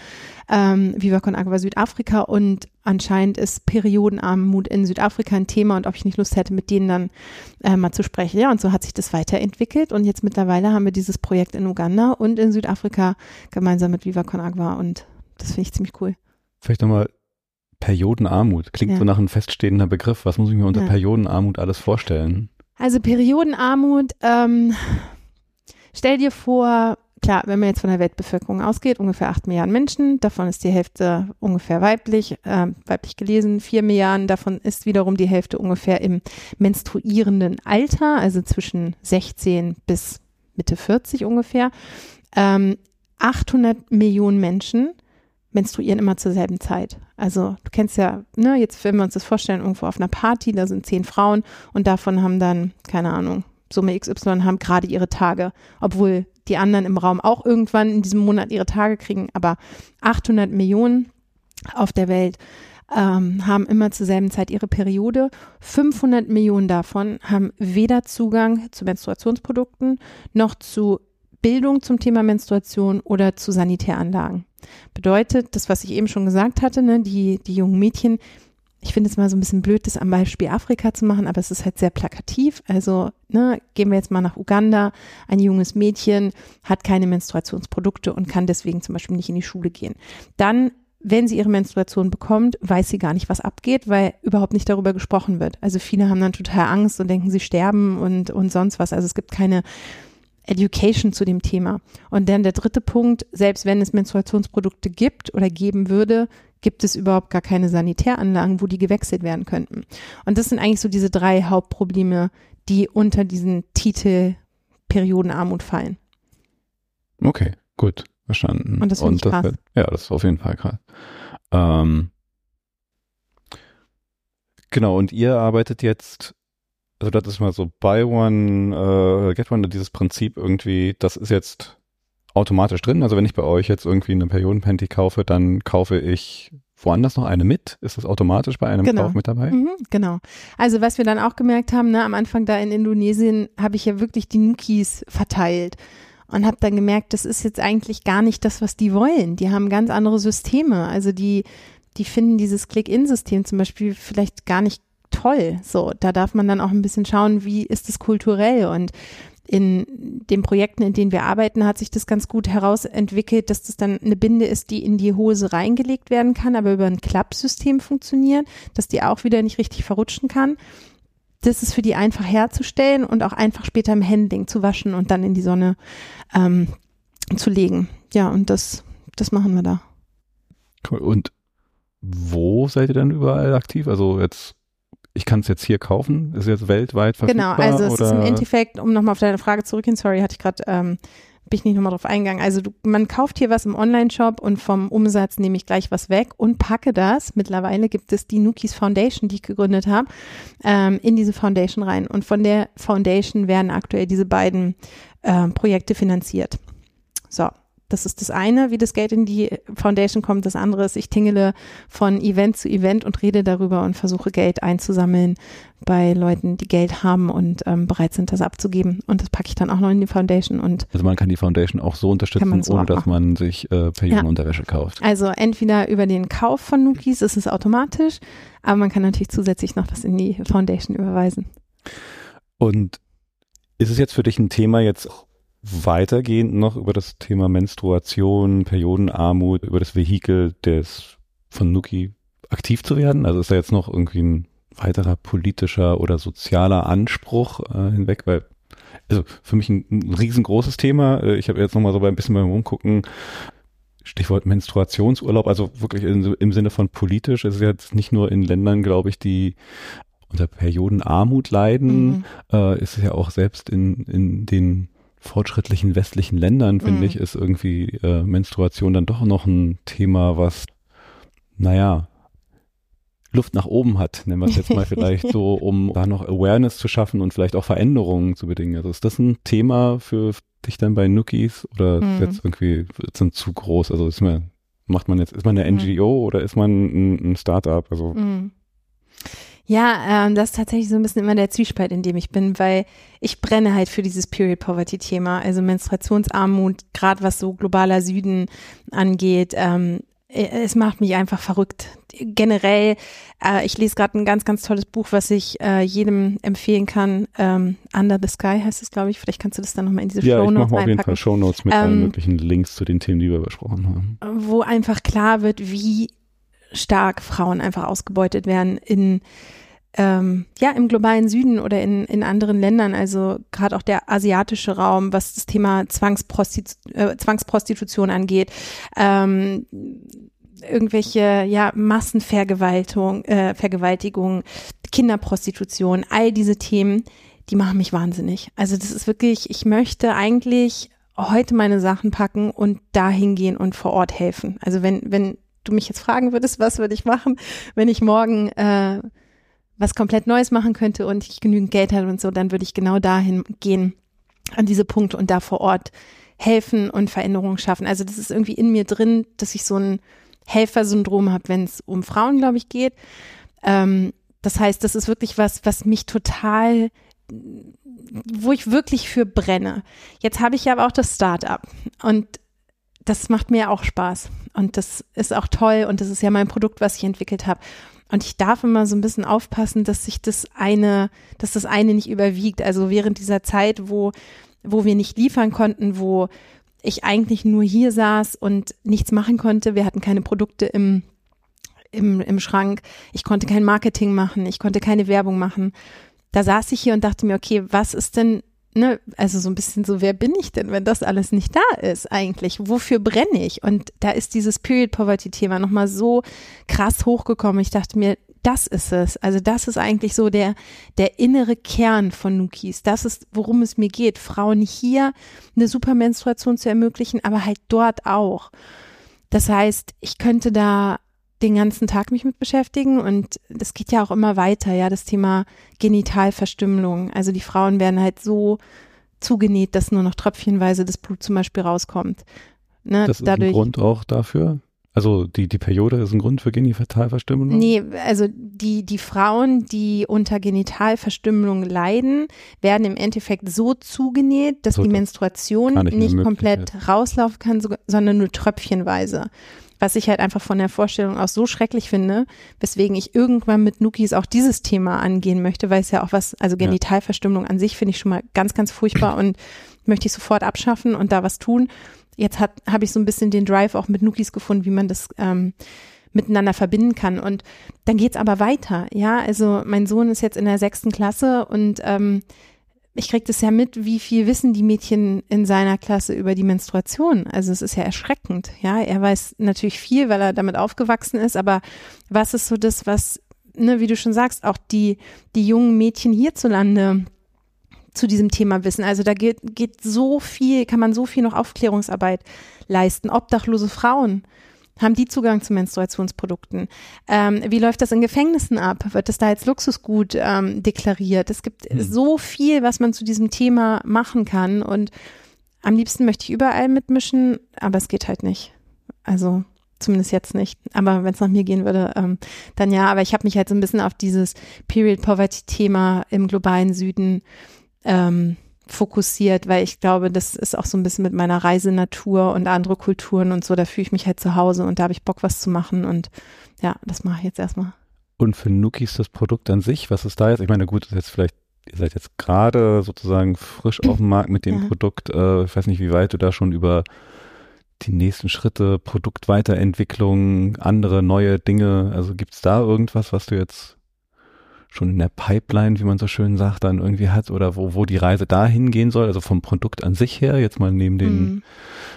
ähm, Viva Con Agua Südafrika und anscheinend ist Periodenarmut in Südafrika ein Thema und ob ich nicht Lust hätte, mit denen dann äh, mal zu sprechen. Ja, und so hat sich das weiterentwickelt und jetzt mittlerweile haben wir dieses Projekt in Uganda und in Südafrika gemeinsam mit Viva Con Agua und das finde ich ziemlich cool. Vielleicht nochmal Periodenarmut. Klingt ja. so nach einem feststehender Begriff. Was muss ich mir unter ja. Periodenarmut alles vorstellen? Also Periodenarmut, ähm, stell dir vor, klar, wenn man jetzt von der Weltbevölkerung ausgeht, ungefähr acht Milliarden Menschen, davon ist die Hälfte ungefähr weiblich, äh, weiblich gelesen, vier Milliarden, davon ist wiederum die Hälfte ungefähr im menstruierenden Alter, also zwischen 16 bis Mitte 40 ungefähr. Ähm, 800 Millionen Menschen menstruieren immer zur selben Zeit. Also du kennst ja, ne, jetzt wenn wir uns das vorstellen, irgendwo auf einer Party, da sind zehn Frauen und davon haben dann, keine Ahnung, Summe XY haben gerade ihre Tage, obwohl die anderen im Raum auch irgendwann in diesem Monat ihre Tage kriegen, aber 800 Millionen auf der Welt ähm, haben immer zur selben Zeit ihre Periode. 500 Millionen davon haben weder Zugang zu Menstruationsprodukten noch zu Bildung zum Thema Menstruation oder zu Sanitäranlagen. Bedeutet, das, was ich eben schon gesagt hatte, ne, die, die jungen Mädchen, ich finde es mal so ein bisschen blöd, das am Beispiel Afrika zu machen, aber es ist halt sehr plakativ. Also, ne, gehen wir jetzt mal nach Uganda. Ein junges Mädchen hat keine Menstruationsprodukte und kann deswegen zum Beispiel nicht in die Schule gehen. Dann wenn sie ihre Menstruation bekommt, weiß sie gar nicht, was abgeht, weil überhaupt nicht darüber gesprochen wird. Also viele haben dann total Angst und denken, sie sterben und, und sonst was. Also es gibt keine Education zu dem Thema. Und dann der dritte Punkt, selbst wenn es Menstruationsprodukte gibt oder geben würde, gibt es überhaupt gar keine Sanitäranlagen, wo die gewechselt werden könnten. Und das sind eigentlich so diese drei Hauptprobleme, die unter diesen Titel Periodenarmut fallen. Okay, gut, verstanden. Und das ich krass. Wird, ja, das ist auf jeden Fall krass. Ähm, genau, und ihr arbeitet jetzt also das ist mal so buy one, äh, get one, dieses Prinzip irgendwie, das ist jetzt automatisch drin. Also wenn ich bei euch jetzt irgendwie eine Periodenpanty kaufe, dann kaufe ich woanders noch eine mit? Ist das automatisch bei einem genau. Kauf mit dabei? Mhm, genau. Also was wir dann auch gemerkt haben, ne, am Anfang da in Indonesien habe ich ja wirklich die Nukis verteilt und habe dann gemerkt, das ist jetzt eigentlich gar nicht das, was die wollen. Die haben ganz andere Systeme. Also die, die finden dieses Click-In-System zum Beispiel vielleicht gar nicht toll. So, da darf man dann auch ein bisschen schauen, wie ist es kulturell und in den Projekten, in denen wir arbeiten, hat sich das ganz gut herausentwickelt, dass das dann eine Binde ist, die in die Hose reingelegt werden kann, aber über ein Klappsystem funktioniert, dass die auch wieder nicht richtig verrutschen kann. Das ist für die einfach herzustellen und auch einfach später im Handling zu waschen und dann in die Sonne ähm, zu legen. Ja, und das, das machen wir da. Cool. Und wo seid ihr dann überall aktiv? Also jetzt ich kann es jetzt hier kaufen? Ist jetzt weltweit verfügbar? Genau, also es oder? ist im Endeffekt, um nochmal auf deine Frage zurückgehen, sorry, hatte ich gerade, ähm, bin ich nicht nochmal drauf eingegangen. Also du, man kauft hier was im Online-Shop und vom Umsatz nehme ich gleich was weg und packe das. Mittlerweile gibt es die Nukis Foundation, die ich gegründet habe, ähm, in diese Foundation rein. Und von der Foundation werden aktuell diese beiden äh, Projekte finanziert. So, das ist das eine, wie das Geld in die Foundation kommt. Das andere ist, ich tingele von Event zu Event und rede darüber und versuche Geld einzusammeln bei Leuten, die Geld haben und ähm, bereit sind, das abzugeben. Und das packe ich dann auch noch in die Foundation. Und also man kann die Foundation auch so unterstützen, so ohne dass man sich äh, Periodenunterwäsche ja. kauft. Also entweder über den Kauf von Nukis, ist es automatisch, aber man kann natürlich zusätzlich noch was in die Foundation überweisen. Und ist es jetzt für dich ein Thema jetzt weitergehend noch über das Thema Menstruation, Periodenarmut, über das Vehikel des von Nuki aktiv zu werden? Also ist da jetzt noch irgendwie ein weiterer politischer oder sozialer Anspruch äh, hinweg? Weil, also für mich ein, ein riesengroßes Thema. Äh, ich habe jetzt nochmal so ein bisschen beim Rumgucken, Stichwort Menstruationsurlaub, also wirklich in, im Sinne von politisch. Es ist jetzt nicht nur in Ländern, glaube ich, die unter Periodenarmut leiden, mhm. äh, ist es ja auch selbst in, in den fortschrittlichen westlichen Ländern, finde mhm. ich, ist irgendwie äh, Menstruation dann doch noch ein Thema, was, naja, Luft nach oben hat, nennen wir es jetzt mal vielleicht so, um da noch Awareness zu schaffen und vielleicht auch Veränderungen zu bedingen. Also ist das ein Thema für dich dann bei Nookies oder mhm. ist jetzt irgendwie sind zu groß? Also ist man, macht man jetzt, ist man eine NGO mhm. oder ist man ein, ein Startup? Also mhm. Ja, ähm, das ist tatsächlich so ein bisschen immer der Zwiespalt, in dem ich bin, weil ich brenne halt für dieses Period Poverty Thema, also Menstruationsarmut, gerade was so globaler Süden angeht. Ähm, äh, es macht mich einfach verrückt. Generell, äh, ich lese gerade ein ganz, ganz tolles Buch, was ich äh, jedem empfehlen kann. Ähm, Under the Sky heißt es, glaube ich. Vielleicht kannst du das dann nochmal in diese ja, Show Notes ich mache auf jeden Fall Show Notes mit ähm, allen möglichen Links zu den Themen, die wir besprochen haben. Wo einfach klar wird, wie stark Frauen einfach ausgebeutet werden in ähm, ja im globalen Süden oder in, in anderen Ländern, also gerade auch der asiatische Raum, was das Thema Zwangsprostitu äh, Zwangsprostitution angeht, ähm, irgendwelche ja Massenvergewaltigung, äh, Vergewaltigung, Kinderprostitution, all diese Themen, die machen mich wahnsinnig. Also das ist wirklich, ich möchte eigentlich heute meine Sachen packen und dahin gehen und vor Ort helfen. Also wenn wenn du mich jetzt fragen würdest, was würde ich machen, wenn ich morgen äh, was komplett Neues machen könnte und ich genügend Geld habe und so, dann würde ich genau dahin gehen, an diese Punkte und da vor Ort helfen und Veränderungen schaffen. Also das ist irgendwie in mir drin, dass ich so ein Helfersyndrom habe, wenn es um Frauen, glaube ich, geht. Ähm, das heißt, das ist wirklich was, was mich total, wo ich wirklich für brenne. Jetzt habe ich ja aber auch das Start-up und das macht mir auch Spaß und das ist auch toll und das ist ja mein Produkt, was ich entwickelt habe. Und ich darf immer so ein bisschen aufpassen, dass sich das eine, dass das eine nicht überwiegt. Also während dieser Zeit, wo, wo wir nicht liefern konnten, wo ich eigentlich nur hier saß und nichts machen konnte, wir hatten keine Produkte im, im, im Schrank, ich konnte kein Marketing machen, ich konnte keine Werbung machen. Da saß ich hier und dachte mir, okay, was ist denn ne, also so ein bisschen so, wer bin ich denn, wenn das alles nicht da ist eigentlich? Wofür brenne ich? Und da ist dieses Period Poverty Thema nochmal so krass hochgekommen. Ich dachte mir, das ist es. Also das ist eigentlich so der, der innere Kern von Nukis. Das ist, worum es mir geht, Frauen hier eine Supermenstruation zu ermöglichen, aber halt dort auch. Das heißt, ich könnte da den ganzen Tag mich mit beschäftigen und das geht ja auch immer weiter, ja, das Thema Genitalverstümmelung. Also die Frauen werden halt so zugenäht, dass nur noch tröpfchenweise das Blut zum Beispiel rauskommt. Ne? Das ist Dadurch, ein Grund auch dafür. Also die, die Periode ist ein Grund für Genitalverstümmelung? Nee, also die, die Frauen, die unter Genitalverstümmelung leiden, werden im Endeffekt so zugenäht, dass so, die Menstruation nicht, nicht komplett rauslaufen kann, sondern nur tröpfchenweise. Was ich halt einfach von der Vorstellung aus so schrecklich finde, weswegen ich irgendwann mit Nukis auch dieses Thema angehen möchte, weil es ja auch was, also Genitalverstümmelung an sich finde ich schon mal ganz, ganz furchtbar und möchte ich sofort abschaffen und da was tun jetzt habe ich so ein bisschen den Drive auch mit Nukis gefunden, wie man das ähm, miteinander verbinden kann. Und dann geht's aber weiter. Ja, also mein Sohn ist jetzt in der sechsten Klasse und ähm, ich krieg das ja mit, wie viel wissen die Mädchen in seiner Klasse über die Menstruation. Also es ist ja erschreckend. Ja, er weiß natürlich viel, weil er damit aufgewachsen ist, aber was ist so das, was, ne, wie du schon sagst, auch die, die jungen Mädchen hierzulande zu diesem Thema wissen. Also da geht, geht so viel, kann man so viel noch Aufklärungsarbeit leisten. Obdachlose Frauen, haben die Zugang zu Menstruationsprodukten? Ähm, wie läuft das in Gefängnissen ab? Wird das da als Luxusgut ähm, deklariert? Es gibt hm. so viel, was man zu diesem Thema machen kann und am liebsten möchte ich überall mitmischen, aber es geht halt nicht. Also zumindest jetzt nicht. Aber wenn es nach mir gehen würde, ähm, dann ja. Aber ich habe mich halt so ein bisschen auf dieses Period Poverty Thema im globalen Süden ähm, fokussiert, weil ich glaube, das ist auch so ein bisschen mit meiner Reisenatur und andere Kulturen und so, da fühle ich mich halt zu Hause und da habe ich Bock, was zu machen und ja, das mache ich jetzt erstmal. Und für Nukis das Produkt an sich, was ist da jetzt? Ich meine, gut, ist jetzt vielleicht, ihr seid jetzt gerade sozusagen frisch auf dem Markt mit dem ja. Produkt. Äh, ich weiß nicht, wie weit du da schon über die nächsten Schritte, Produktweiterentwicklung, andere neue Dinge, also gibt es da irgendwas, was du jetzt schon in der Pipeline, wie man so schön sagt, dann irgendwie hat oder wo, wo die Reise dahin gehen soll, also vom Produkt an sich her, jetzt mal neben den mhm.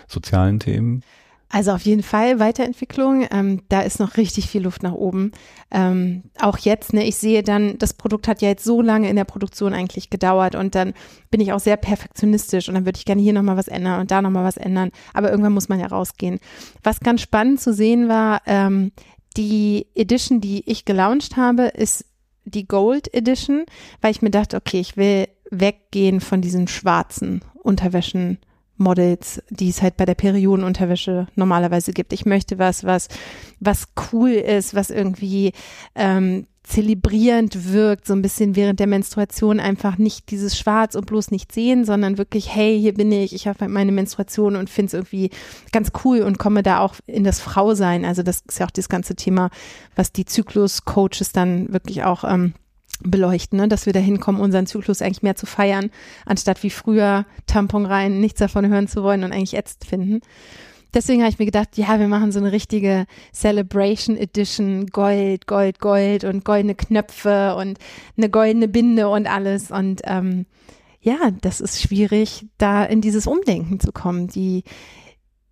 sozialen Themen? Also auf jeden Fall Weiterentwicklung. Ähm, da ist noch richtig viel Luft nach oben. Ähm, auch jetzt, ne, ich sehe dann, das Produkt hat ja jetzt so lange in der Produktion eigentlich gedauert und dann bin ich auch sehr perfektionistisch und dann würde ich gerne hier nochmal was ändern und da nochmal was ändern. Aber irgendwann muss man ja rausgehen. Was ganz spannend zu sehen war, ähm, die Edition, die ich gelauncht habe, ist die Gold Edition, weil ich mir dachte, okay, ich will weggehen von diesen schwarzen Unterwäschen. Models, die es halt bei der Periodenunterwäsche normalerweise gibt. Ich möchte was, was, was cool ist, was irgendwie ähm, zelebrierend wirkt, so ein bisschen während der Menstruation einfach nicht dieses Schwarz und bloß nicht sehen, sondern wirklich, hey, hier bin ich, ich habe meine Menstruation und finde es irgendwie ganz cool und komme da auch in das Frausein. Also das ist ja auch das ganze Thema, was die Zyklus-Coaches dann wirklich auch ähm, beleuchten, ne? dass wir da hinkommen, unseren Zyklus eigentlich mehr zu feiern, anstatt wie früher Tampon rein, nichts davon hören zu wollen und eigentlich ätzend finden deswegen habe ich mir gedacht, ja, wir machen so eine richtige Celebration Edition, Gold, Gold, Gold und goldene Knöpfe und eine goldene Binde und alles. Und ähm, ja, das ist schwierig, da in dieses Umdenken zu kommen. Die,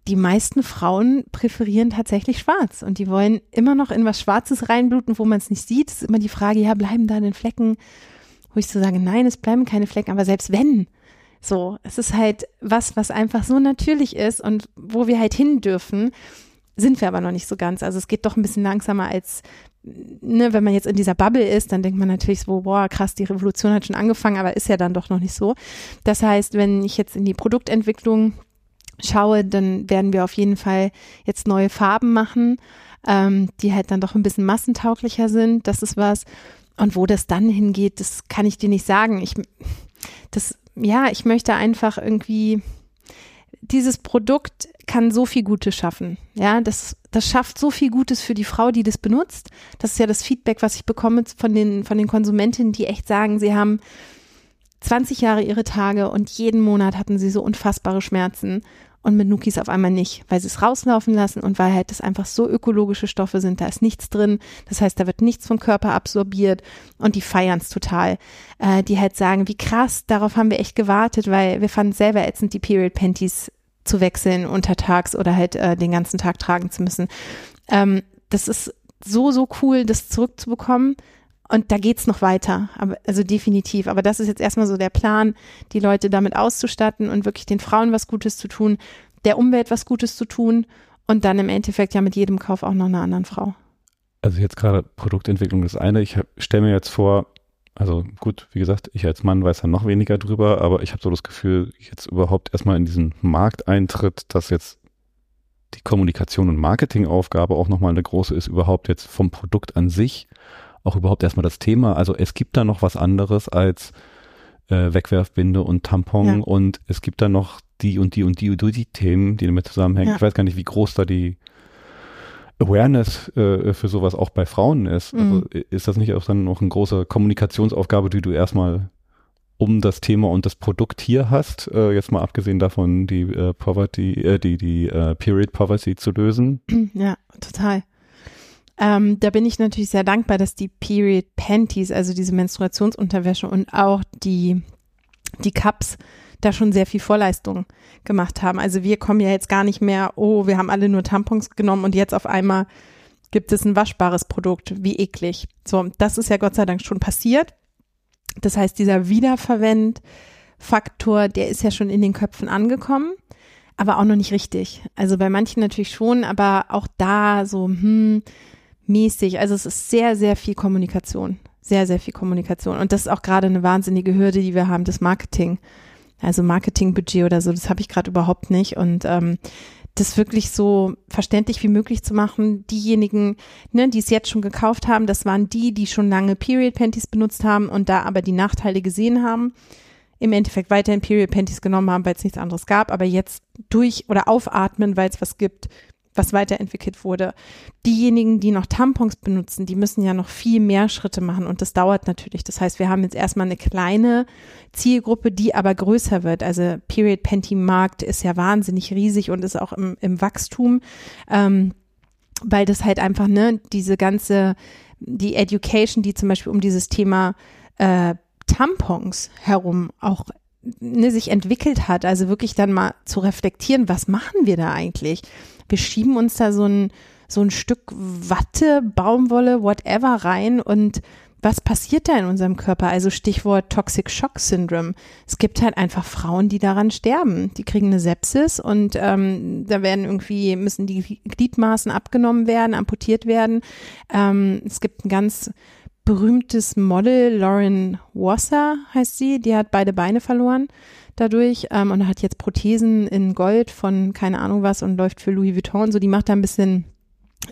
die meisten Frauen präferieren tatsächlich schwarz und die wollen immer noch in was Schwarzes reinbluten, wo man es nicht sieht. Es ist immer die Frage, ja, bleiben da denn Flecken? Wo ich so sage, nein, es bleiben keine Flecken, aber selbst wenn, so, es ist halt was, was einfach so natürlich ist und wo wir halt hin dürfen, sind wir aber noch nicht so ganz. Also es geht doch ein bisschen langsamer als, ne, wenn man jetzt in dieser Bubble ist, dann denkt man natürlich so, boah, krass, die Revolution hat schon angefangen, aber ist ja dann doch noch nicht so. Das heißt, wenn ich jetzt in die Produktentwicklung schaue, dann werden wir auf jeden Fall jetzt neue Farben machen, ähm, die halt dann doch ein bisschen massentauglicher sind. Das ist was. Und wo das dann hingeht, das kann ich dir nicht sagen. Ich, das ja, ich möchte einfach irgendwie, dieses Produkt kann so viel Gutes schaffen. Ja, das, das schafft so viel Gutes für die Frau, die das benutzt. Das ist ja das Feedback, was ich bekomme von den, von den Konsumentinnen, die echt sagen, sie haben 20 Jahre ihre Tage und jeden Monat hatten sie so unfassbare Schmerzen und mit Nukis auf einmal nicht, weil sie es rauslaufen lassen und weil halt das einfach so ökologische Stoffe sind, da ist nichts drin, das heißt, da wird nichts vom Körper absorbiert und die feiern es total. Äh, die halt sagen, wie krass, darauf haben wir echt gewartet, weil wir fanden selber ätzend, die Period Panties zu wechseln untertags oder halt äh, den ganzen Tag tragen zu müssen. Ähm, das ist so, so cool, das zurückzubekommen. Und da geht's noch weiter, aber, also definitiv. Aber das ist jetzt erstmal so der Plan, die Leute damit auszustatten und wirklich den Frauen was Gutes zu tun, der Umwelt was Gutes zu tun und dann im Endeffekt ja mit jedem Kauf auch noch einer anderen Frau. Also jetzt gerade Produktentwicklung das eine. Ich stelle mir jetzt vor, also gut, wie gesagt, ich als Mann weiß da noch weniger drüber, aber ich habe so das Gefühl, jetzt überhaupt erstmal in diesen Markteintritt, dass jetzt die Kommunikation und Marketingaufgabe auch nochmal eine große ist, überhaupt jetzt vom Produkt an sich, auch überhaupt erstmal das Thema. Also es gibt da noch was anderes als äh, Wegwerfbinde und Tampon ja. und es gibt da noch die und die und die und die, die Themen, die damit zusammenhängen. Ja. Ich weiß gar nicht, wie groß da die Awareness äh, für sowas auch bei Frauen ist. Also mhm. Also ist das nicht auch dann noch eine große Kommunikationsaufgabe, die du erstmal um das Thema und das Produkt hier hast, äh, jetzt mal abgesehen davon, die äh, Poverty, äh, die, die äh, Period Poverty zu lösen? Ja, total. Ähm, da bin ich natürlich sehr dankbar, dass die Period Panties, also diese Menstruationsunterwäsche und auch die, die Cups da schon sehr viel Vorleistung gemacht haben. Also wir kommen ja jetzt gar nicht mehr, oh, wir haben alle nur Tampons genommen und jetzt auf einmal gibt es ein waschbares Produkt. Wie eklig. So, das ist ja Gott sei Dank schon passiert. Das heißt, dieser Wiederverwendfaktor, der ist ja schon in den Köpfen angekommen, aber auch noch nicht richtig. Also bei manchen natürlich schon, aber auch da so, hm, mäßig. Also es ist sehr, sehr viel Kommunikation. Sehr, sehr viel Kommunikation. Und das ist auch gerade eine wahnsinnige Hürde, die wir haben, das Marketing. Also Marketingbudget oder so, das habe ich gerade überhaupt nicht. Und ähm, das wirklich so verständlich wie möglich zu machen. Diejenigen, ne, die es jetzt schon gekauft haben, das waren die, die schon lange Period Panties benutzt haben und da aber die Nachteile gesehen haben. Im Endeffekt weiterhin Period Panties genommen haben, weil es nichts anderes gab, aber jetzt durch oder aufatmen, weil es was gibt, was weiterentwickelt wurde. Diejenigen, die noch Tampons benutzen, die müssen ja noch viel mehr Schritte machen und das dauert natürlich. Das heißt, wir haben jetzt erstmal eine kleine Zielgruppe, die aber größer wird. Also Period Panty Markt ist ja wahnsinnig riesig und ist auch im, im Wachstum, ähm, weil das halt einfach, ne, diese ganze, die Education, die zum Beispiel um dieses Thema äh, Tampons herum auch ne, sich entwickelt hat, also wirklich dann mal zu reflektieren, was machen wir da eigentlich? Wir schieben uns da so ein, so ein Stück Watte, Baumwolle, whatever rein und was passiert da in unserem Körper? Also Stichwort Toxic Shock Syndrome. Es gibt halt einfach Frauen, die daran sterben. Die kriegen eine Sepsis und ähm, da werden irgendwie, müssen die Gliedmaßen abgenommen werden, amputiert werden. Ähm, es gibt ein ganz berühmtes Model, Lauren Wasser heißt sie, die hat beide Beine verloren dadurch ähm, und hat jetzt Prothesen in Gold von keine Ahnung was und läuft für Louis Vuitton. So, die macht da ein bisschen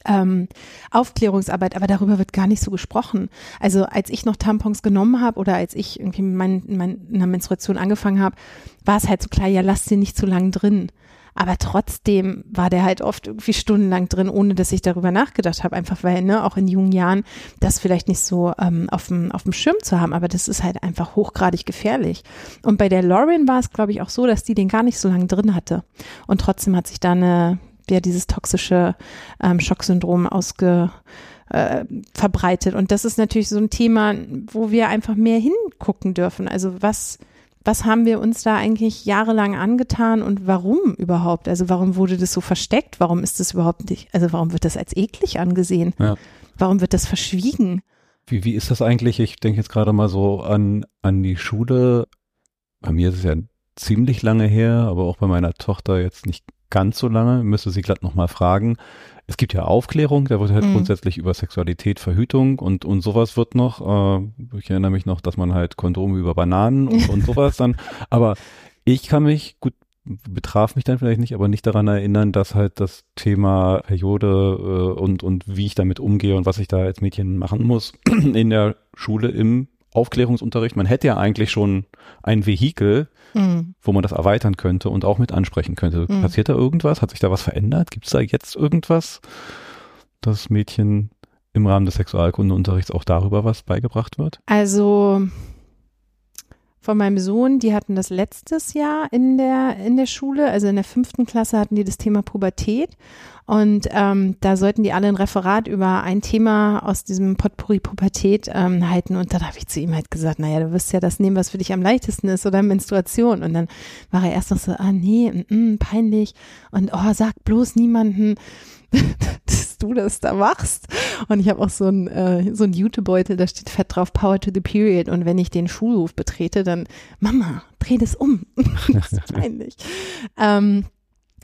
ähm, Aufklärungsarbeit, aber darüber wird gar nicht so gesprochen. Also als ich noch Tampons genommen habe oder als ich irgendwie mit mein, meiner Menstruation angefangen habe, war es halt so klar, ja, lass sie nicht zu lang drin. Aber trotzdem war der halt oft irgendwie stundenlang drin, ohne dass ich darüber nachgedacht habe. Einfach weil, ne, auch in jungen Jahren das vielleicht nicht so ähm, auf dem Schirm zu haben. Aber das ist halt einfach hochgradig gefährlich. Und bei der Lauren war es, glaube ich, auch so, dass die den gar nicht so lange drin hatte. Und trotzdem hat sich da eine, ja, dieses toxische ähm, Schocksyndrom ausge äh, verbreitet. Und das ist natürlich so ein Thema, wo wir einfach mehr hingucken dürfen. Also was was haben wir uns da eigentlich jahrelang angetan und warum überhaupt? Also warum wurde das so versteckt? Warum ist das überhaupt nicht, also warum wird das als eklig angesehen? Ja. Warum wird das verschwiegen? Wie, wie ist das eigentlich? Ich denke jetzt gerade mal so an, an die Schule. Bei mir ist es ja ziemlich lange her, aber auch bei meiner Tochter jetzt nicht ganz so lange. Müsste sie glatt nochmal fragen es gibt ja Aufklärung, da wird halt mhm. grundsätzlich über Sexualität, Verhütung und, und sowas wird noch. Äh, ich erinnere mich noch, dass man halt Kondome über Bananen und, und sowas dann. Aber ich kann mich, gut, betraf mich dann vielleicht nicht, aber nicht daran erinnern, dass halt das Thema Periode äh, und, und wie ich damit umgehe und was ich da als Mädchen machen muss in der Schule im Aufklärungsunterricht. Man hätte ja eigentlich schon ein Vehikel, mhm. wo man das erweitern könnte und auch mit ansprechen könnte. Mhm. Passiert da irgendwas? Hat sich da was verändert? Gibt es da jetzt irgendwas, dass Mädchen im Rahmen des Sexualkundeunterrichts auch darüber was beigebracht wird? Also von meinem Sohn, die hatten das letztes Jahr in der, in der Schule, also in der fünften Klasse hatten die das Thema Pubertät. Und ähm, da sollten die alle ein Referat über ein Thema aus diesem Potpourri Pubertät ähm, halten. Und dann habe ich zu ihm halt gesagt, naja, du wirst ja das nehmen, was für dich am leichtesten ist oder Menstruation. Und dann war er erst noch so, ah nee, m -m, peinlich. Und oh, sag bloß niemanden. dass du das da machst. Und ich habe auch so ein äh, so ein Jutebeutel, da steht fett drauf Power to the Period. Und wenn ich den Schulhof betrete, dann Mama, dreh das um. das ist peinlich. ähm,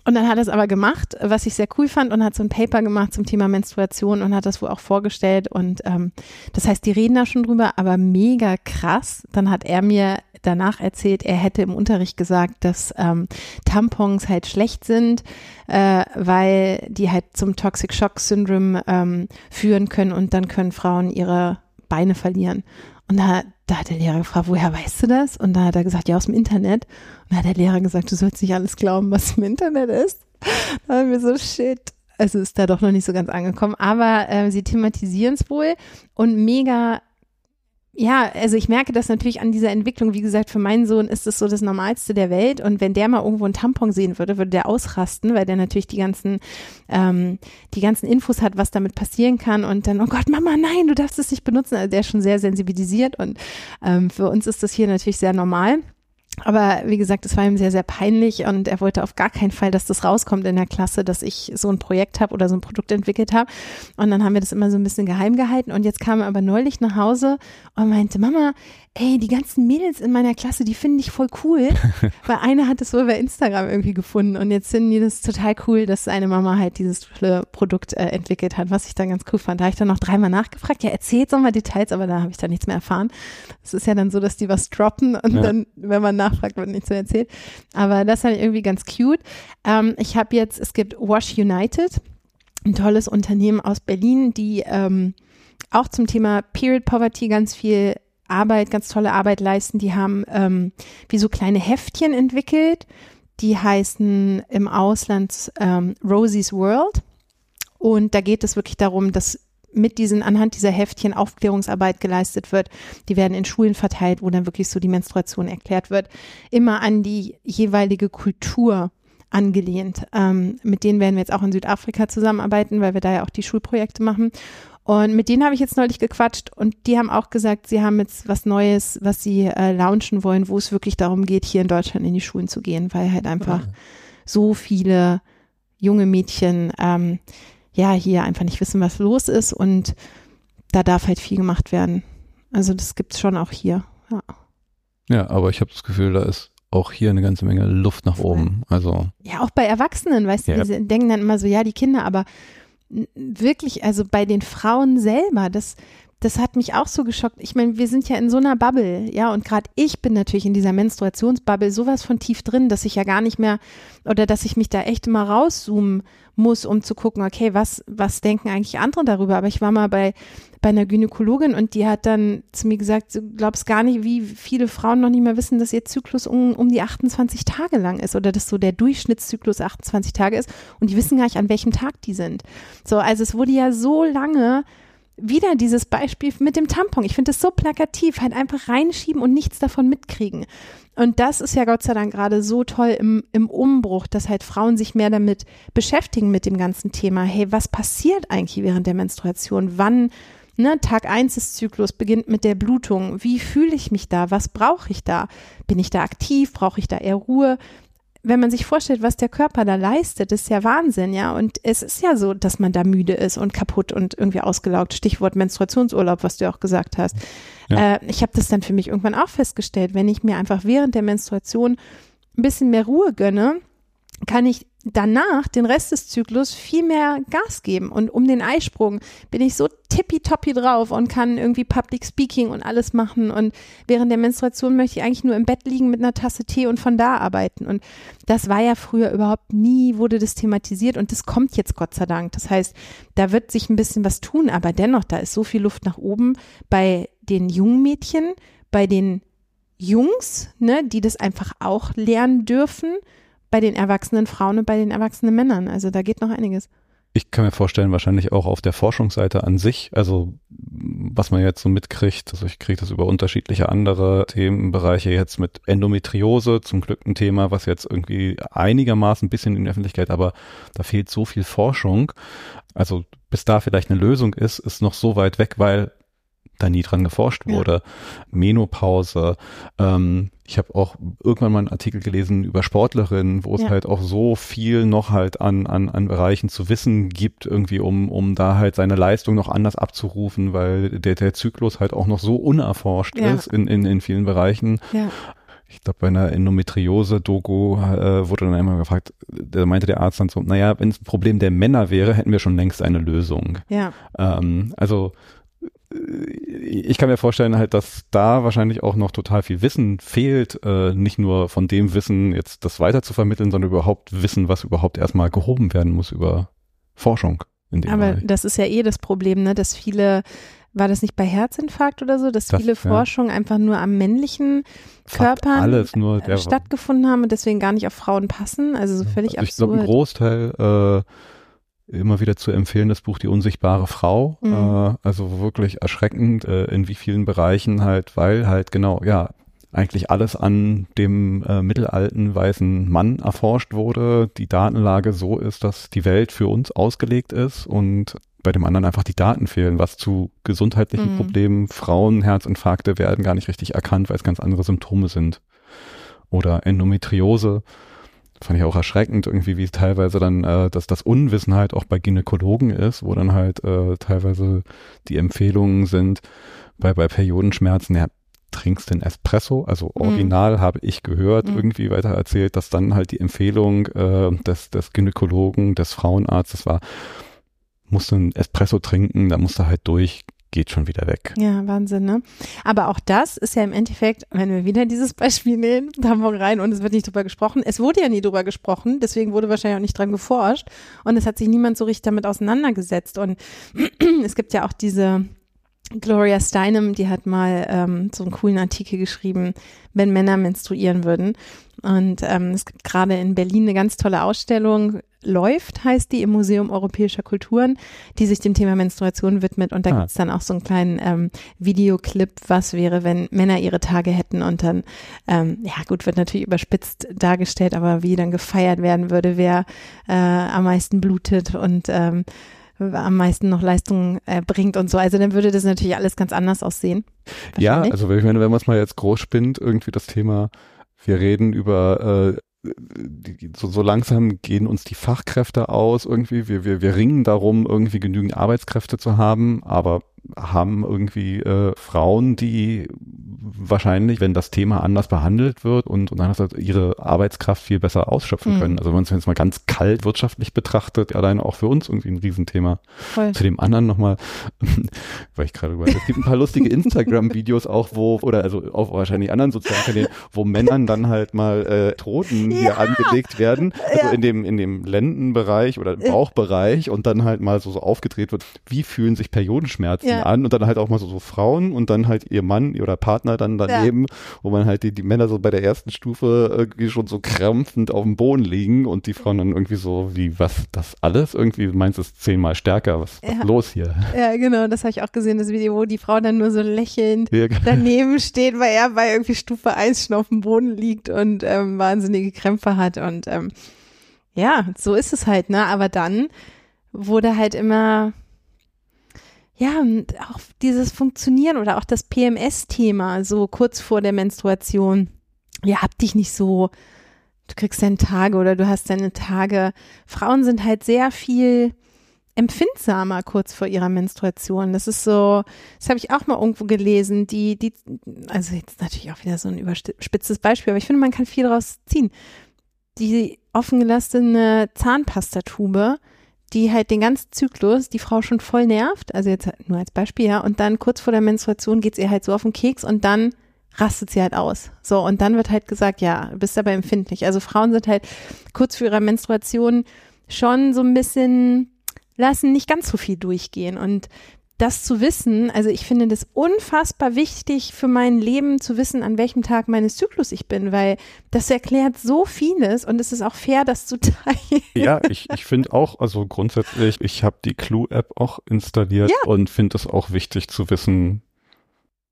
Und dann hat er es aber gemacht, was ich sehr cool fand und hat so ein Paper gemacht zum Thema Menstruation und hat das wohl auch vorgestellt. Und ähm, das heißt, die reden da schon drüber, aber mega krass. Dann hat er mir danach erzählt, er hätte im Unterricht gesagt, dass ähm, Tampons halt schlecht sind, äh, weil die halt zum Toxic Shock Syndrome ähm, führen können und dann können Frauen ihre Beine verlieren. Und da, da hat der Lehrer gefragt, woher weißt du das? Und da hat er gesagt, ja, aus dem Internet. Und da hat der Lehrer gesagt, du sollst nicht alles glauben, was im Internet ist. Da haben wir so, shit. Also ist da doch noch nicht so ganz angekommen. Aber äh, sie thematisieren es wohl und mega ja, also ich merke das natürlich an dieser Entwicklung. Wie gesagt, für meinen Sohn ist es so das Normalste der Welt. Und wenn der mal irgendwo einen Tampon sehen würde, würde der ausrasten, weil der natürlich die ganzen, ähm, die ganzen Infos hat, was damit passieren kann. Und dann, oh Gott, Mama, nein, du darfst es nicht benutzen. Also der ist schon sehr sensibilisiert. Und ähm, für uns ist das hier natürlich sehr normal. Aber wie gesagt, es war ihm sehr, sehr peinlich und er wollte auf gar keinen Fall, dass das rauskommt in der Klasse, dass ich so ein Projekt habe oder so ein Produkt entwickelt habe. Und dann haben wir das immer so ein bisschen geheim gehalten. Und jetzt kam er aber neulich nach Hause und meinte, Mama, ey, die ganzen Mädels in meiner Klasse, die finde ich voll cool, weil eine hat es wohl bei Instagram irgendwie gefunden und jetzt finden die das total cool, dass eine Mama halt dieses Produkt äh, entwickelt hat, was ich dann ganz cool fand. Da habe ich dann noch dreimal nachgefragt, ja, erzählt doch mal Details, aber da habe ich dann nichts mehr erfahren. Es ist ja dann so, dass die was droppen und ja. dann, wenn man nachfragt, wird nichts mehr erzählt. Aber das fand ich irgendwie ganz cute. Ähm, ich habe jetzt, es gibt Wash United, ein tolles Unternehmen aus Berlin, die ähm, auch zum Thema Period Poverty ganz viel Arbeit, ganz tolle Arbeit leisten. Die haben ähm, wie so kleine Heftchen entwickelt, die heißen im Ausland ähm, Rosie's World. Und da geht es wirklich darum, dass mit diesen, anhand dieser Heftchen Aufklärungsarbeit geleistet wird. Die werden in Schulen verteilt, wo dann wirklich so die Menstruation erklärt wird. Immer an die jeweilige Kultur angelehnt. Ähm, mit denen werden wir jetzt auch in Südafrika zusammenarbeiten, weil wir da ja auch die Schulprojekte machen. Und mit denen habe ich jetzt neulich gequatscht und die haben auch gesagt, sie haben jetzt was Neues, was sie äh, launchen wollen, wo es wirklich darum geht, hier in Deutschland in die Schulen zu gehen, weil halt einfach ja. so viele junge Mädchen ähm, ja hier einfach nicht wissen, was los ist und da darf halt viel gemacht werden. Also das gibt es schon auch hier. Ja, ja aber ich habe das Gefühl, da ist auch hier eine ganze Menge Luft nach oben. Also ja, auch bei Erwachsenen, weißt du, die denken dann immer so, ja, die Kinder, aber wirklich, also bei den Frauen selber, das, das hat mich auch so geschockt. Ich meine, wir sind ja in so einer Bubble, ja, und gerade ich bin natürlich in dieser Menstruationsbubble sowas von tief drin, dass ich ja gar nicht mehr oder dass ich mich da echt immer rauszoomen muss, um zu gucken, okay, was, was denken eigentlich andere darüber? Aber ich war mal bei, bei einer Gynäkologin und die hat dann zu mir gesagt, du glaubst gar nicht, wie viele Frauen noch nicht mehr wissen, dass ihr Zyklus um, um die 28 Tage lang ist oder dass so der Durchschnittszyklus 28 Tage ist und die wissen gar nicht, an welchem Tag die sind. So, also es wurde ja so lange wieder dieses Beispiel mit dem Tampon. Ich finde es so plakativ, halt einfach reinschieben und nichts davon mitkriegen. Und das ist ja Gott sei Dank gerade so toll im, im Umbruch, dass halt Frauen sich mehr damit beschäftigen mit dem ganzen Thema. Hey, was passiert eigentlich während der Menstruation? Wann, ne, Tag eins des Zyklus beginnt mit der Blutung. Wie fühle ich mich da? Was brauche ich da? Bin ich da aktiv? Brauche ich da eher Ruhe? Wenn man sich vorstellt, was der Körper da leistet, ist ja Wahnsinn, ja. Und es ist ja so, dass man da müde ist und kaputt und irgendwie ausgelaugt. Stichwort Menstruationsurlaub, was du auch gesagt hast. Ja. Äh, ich habe das dann für mich irgendwann auch festgestellt, wenn ich mir einfach während der Menstruation ein bisschen mehr Ruhe gönne, kann ich danach den Rest des Zyklus viel mehr Gas geben. Und um den Eisprung bin ich so tippitoppi drauf und kann irgendwie Public Speaking und alles machen. Und während der Menstruation möchte ich eigentlich nur im Bett liegen mit einer Tasse Tee und von da arbeiten. Und das war ja früher überhaupt nie, wurde das thematisiert und das kommt jetzt Gott sei Dank. Das heißt, da wird sich ein bisschen was tun, aber dennoch, da ist so viel Luft nach oben bei den jungen Mädchen, bei den Jungs, ne, die das einfach auch lernen dürfen bei den erwachsenen Frauen und bei den erwachsenen Männern. Also da geht noch einiges. Ich kann mir vorstellen, wahrscheinlich auch auf der Forschungsseite an sich, also was man jetzt so mitkriegt, also ich kriege das über unterschiedliche andere Themenbereiche jetzt mit Endometriose, zum Glück ein Thema, was jetzt irgendwie einigermaßen ein bisschen in der Öffentlichkeit, aber da fehlt so viel Forschung. Also bis da vielleicht eine Lösung ist, ist noch so weit weg, weil da nie dran geforscht wurde. Ja. Menopause. Ähm, ich habe auch irgendwann mal einen Artikel gelesen über Sportlerinnen, wo es ja. halt auch so viel noch halt an, an, an Bereichen zu wissen gibt, irgendwie, um, um da halt seine Leistung noch anders abzurufen, weil der, der Zyklus halt auch noch so unerforscht ja. ist in, in, in vielen Bereichen. Ja ich glaube, bei einer Endometriose-Doku äh, wurde dann einmal gefragt, da meinte der Arzt dann so, naja, wenn es ein Problem der Männer wäre, hätten wir schon längst eine Lösung. Ja. Ähm, also ich kann mir vorstellen halt, dass da wahrscheinlich auch noch total viel Wissen fehlt, äh, nicht nur von dem Wissen jetzt das weiter zu vermitteln, sondern überhaupt Wissen, was überhaupt erstmal gehoben werden muss über Forschung. In dem Aber Bereich. das ist ja eh das Problem, ne, dass viele, war das nicht bei Herzinfarkt oder so, dass Das- viele ja. Forschung einfach nur am männlichen der stattgefunden haben und deswegen gar nicht auf Frauen passen. Also so völlig Also ich glaube, ein absurd. Großteil äh, immer wieder zu empfehlen, das Buch Die unsichtbare Frau. Mhm. Äh, also wirklich erschreckend, äh, in wie vielen Bereichen halt, weil halt genau, ja, eigentlich alles an dem äh, mittelalten weißen Mann erforscht wurde, die Datenlage so ist, dass die Welt für uns ausgelegt ist und bei dem anderen einfach die Daten fehlen, was zu gesundheitlichen Mhm. Problemen, Frauen, Herzinfarkte werden gar nicht richtig erkannt, weil es ganz andere Symptome sind. Oder Endometriose, fand ich auch erschreckend, irgendwie, wie teilweise dann, äh, dass das Unwissen halt auch bei Gynäkologen ist, wo dann halt äh, teilweise die Empfehlungen sind, bei, bei Periodenschmerzen, ja, trinkst den Espresso, also Mhm. original habe ich gehört, Mhm. irgendwie weiter erzählt, dass dann halt die Empfehlung äh, des, des Gynäkologen, des Frauenarztes war, musst du einen Espresso trinken, da musst du halt durch, geht schon wieder weg. Ja, Wahnsinn, ne? Aber auch das ist ja im Endeffekt, wenn wir wieder dieses Beispiel nehmen, Hamburg rein und es wird nicht drüber gesprochen. Es wurde ja nie drüber gesprochen, deswegen wurde wahrscheinlich auch nicht dran geforscht und es hat sich niemand so richtig damit auseinandergesetzt. Und es gibt ja auch diese Gloria Steinem, die hat mal ähm, so einen coolen Artikel geschrieben, wenn Männer menstruieren würden. Und ähm, es gibt gerade in Berlin eine ganz tolle Ausstellung, läuft, heißt die, im Museum Europäischer Kulturen, die sich dem Thema Menstruation widmet. Und da Ah. gibt's dann auch so einen kleinen ähm, Videoclip, was wäre, wenn Männer ihre Tage hätten und dann, ähm, ja gut, wird natürlich überspitzt dargestellt, aber wie dann gefeiert werden würde, wer äh, am meisten blutet und ähm, am meisten noch Leistung äh, bringt und so. Also dann würde das natürlich alles ganz anders aussehen. Ja, also wenn, wenn man es mal jetzt groß spinnt, irgendwie das Thema, wir reden über, äh, so, so langsam gehen uns die Fachkräfte aus, irgendwie, wir, wir, wir ringen darum, irgendwie genügend Arbeitskräfte zu haben, aber haben irgendwie äh, Frauen, die wahrscheinlich, wenn das Thema anders behandelt wird und, und andererseits ihre Arbeitskraft viel besser ausschöpfen Mhm. können. Also wenn man es jetzt mal ganz kalt wirtschaftlich betrachtet, alleine auch für uns irgendwie ein Riesenthema. Voll. Zu dem anderen nochmal, weil ich gerade überlege, es gibt ein paar lustige Instagram-Videos auch, wo, oder also auf wahrscheinlich anderen sozialen Kanälen, wo Männern dann halt mal äh, Troten hier Ja. angelegt werden, also Ja. in dem, in dem Lendenbereich oder Ja. Bauchbereich und dann halt mal so, so aufgedreht wird, wie fühlen sich Periodenschmerzen Ja. an und dann halt auch mal so, so Frauen und dann halt ihr Mann oder Partner dann daneben, wo man halt die, die Männer so bei der ersten Stufe irgendwie schon so krampfend auf dem Boden liegen und die Frauen dann irgendwie so, wie, was, das alles? Irgendwie meinst du es zehnmal stärker, was, was Ja. los hier? Ja, genau, das habe ich auch gesehen, das Video, wo die Frau dann nur so lächelnd Ja, daneben steht, weil er bei irgendwie Stufe 1 schon auf dem Boden liegt und ähm, wahnsinnige Krämpfe hat. Und ähm, ja, so ist es halt, ne? Aber dann wurde halt immer, ja, auch dieses Funktionieren oder auch das PMS-Thema, so kurz vor der Menstruation. Ja, hab dich nicht so, du kriegst deine Tage oder du hast deine Tage. Frauen sind halt sehr viel empfindsamer kurz vor ihrer Menstruation. Das ist so, das habe ich auch mal irgendwo gelesen, die, die, also jetzt natürlich auch wieder so ein überspitztes Beispiel, aber ich finde, man kann viel daraus ziehen. Die offengelassene Zahnpastatube, die halt den ganzen Zyklus die Frau schon voll nervt, also jetzt nur als Beispiel, ja, und dann kurz vor der Menstruation geht's ihr halt so auf den Keks und dann rastet sie halt aus. So, und dann wird halt gesagt, ja, du bist aber empfindlich. Also Frauen sind halt kurz vor ihrer Menstruation schon so ein bisschen, lassen nicht ganz so viel durchgehen. Und das zu wissen, also ich finde das unfassbar wichtig für mein Leben zu wissen, an welchem Tag meines Zyklus ich bin, weil das erklärt so vieles und es ist auch fair, das zu teilen. Ja, ich, ich finde auch, also grundsätzlich, ich habe die Clue-App auch installiert Ja. und finde es auch wichtig zu wissen,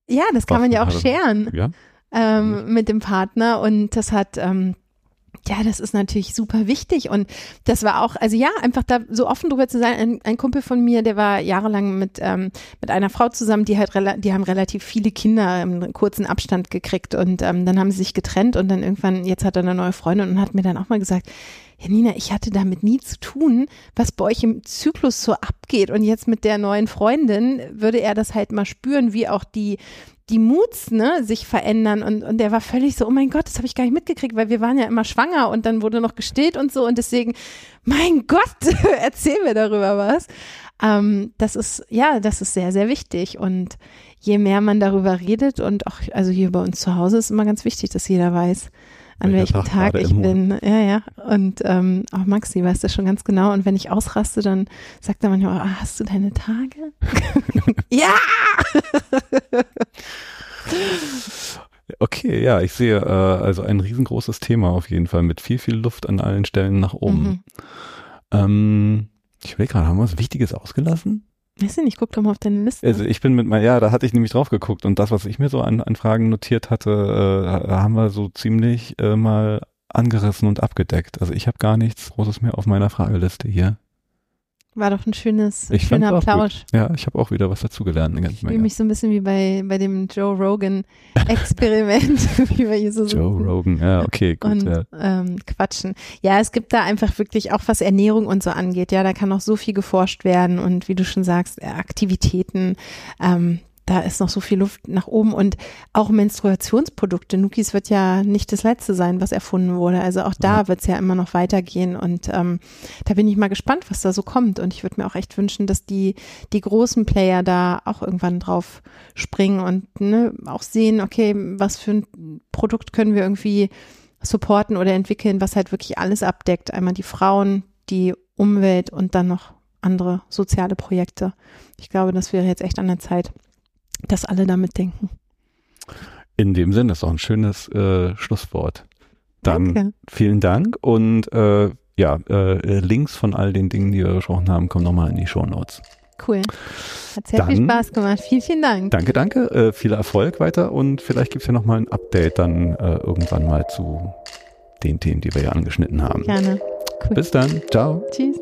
Ja, das kann man ja auch scheren ja, ähm, mit dem Partner und das hat, ähm, ja, das ist natürlich super wichtig und das war auch, also ja, einfach da so offen drüber zu sein. Ein, ein Kumpel von mir, der war jahrelang mit ähm, mit einer Frau zusammen, die halt, die haben relativ viele Kinder im kurzen Abstand gekriegt und ähm, dann haben sie sich getrennt und dann irgendwann, jetzt hat er eine neue Freundin und hat mir dann auch mal gesagt, ja Nina, ich hatte damit nie zu tun, was bei euch im Zyklus so abgeht und jetzt mit der neuen Freundin würde er das halt mal spüren, wie auch die die Moods ne, sich verändern und, und der war völlig so, oh mein Gott, das habe ich gar nicht mitgekriegt, weil wir waren ja immer schwanger und dann wurde noch gestillt und so und deswegen, mein Gott, erzähl mir darüber was. Ähm, das ist, ja, das ist sehr, sehr wichtig und je mehr man darüber redet und auch, also hier bei uns zu Hause ist immer ganz wichtig, dass jeder weiß, an welchem Tag, Tag ich bin. Ja, ja. Und ähm, auch Maxi weiß das schon ganz genau. Und wenn ich ausraste, dann sagt er manchmal, oh, hast du deine Tage? ja! Okay, ja, ich sehe äh, also ein riesengroßes Thema auf jeden Fall mit viel, viel Luft an allen Stellen nach oben. Mhm. Ähm, ich will gerade, haben wir was Wichtiges ausgelassen? Weiß ich nicht, guck doch mal auf deine Liste. Also ich bin mit mal, ja, da hatte ich nämlich drauf geguckt und das, was ich mir so an, an Fragen notiert hatte, äh, haben wir so ziemlich äh, mal angerissen und abgedeckt. Also ich habe gar nichts Großes mehr auf meiner Frageliste hier. War doch ein schönes, ich schöner Plausch. Ja, ich habe auch wieder was dazugelernt. Ich fühle mich so ein bisschen wie bei, bei dem Joe Rogan-Experiment, wie wir hier so Joe Rogan, ja, okay, gut. Und ja. Ähm, quatschen. Ja, es gibt da einfach wirklich auch, was Ernährung und so angeht, ja, da kann noch so viel geforscht werden und wie du schon sagst, Aktivitäten, ähm, da ist noch so viel Luft nach oben und auch Menstruationsprodukte. Nukis wird ja nicht das letzte sein, was erfunden wurde. Also auch da ja. wird es ja immer noch weitergehen und ähm, da bin ich mal gespannt, was da so kommt. Und ich würde mir auch echt wünschen, dass die, die großen Player da auch irgendwann drauf springen und ne, auch sehen, okay, was für ein Produkt können wir irgendwie supporten oder entwickeln, was halt wirklich alles abdeckt. Einmal die Frauen, die Umwelt und dann noch andere soziale Projekte. Ich glaube, das wäre jetzt echt an der Zeit dass alle damit denken. In dem Sinn, das ist auch ein schönes äh, Schlusswort. Dann Danke. vielen Dank und äh, ja, äh, Links von all den Dingen, die wir besprochen haben, kommen nochmal in die Show Notes. Cool. Hat sehr dann, viel Spaß gemacht. Vielen, vielen Dank. Danke, danke. Äh, viel Erfolg weiter und vielleicht gibt es ja nochmal ein Update dann äh, irgendwann mal zu den Themen, die wir ja angeschnitten haben. Gerne. Cool. Bis dann. Ciao. Tschüss.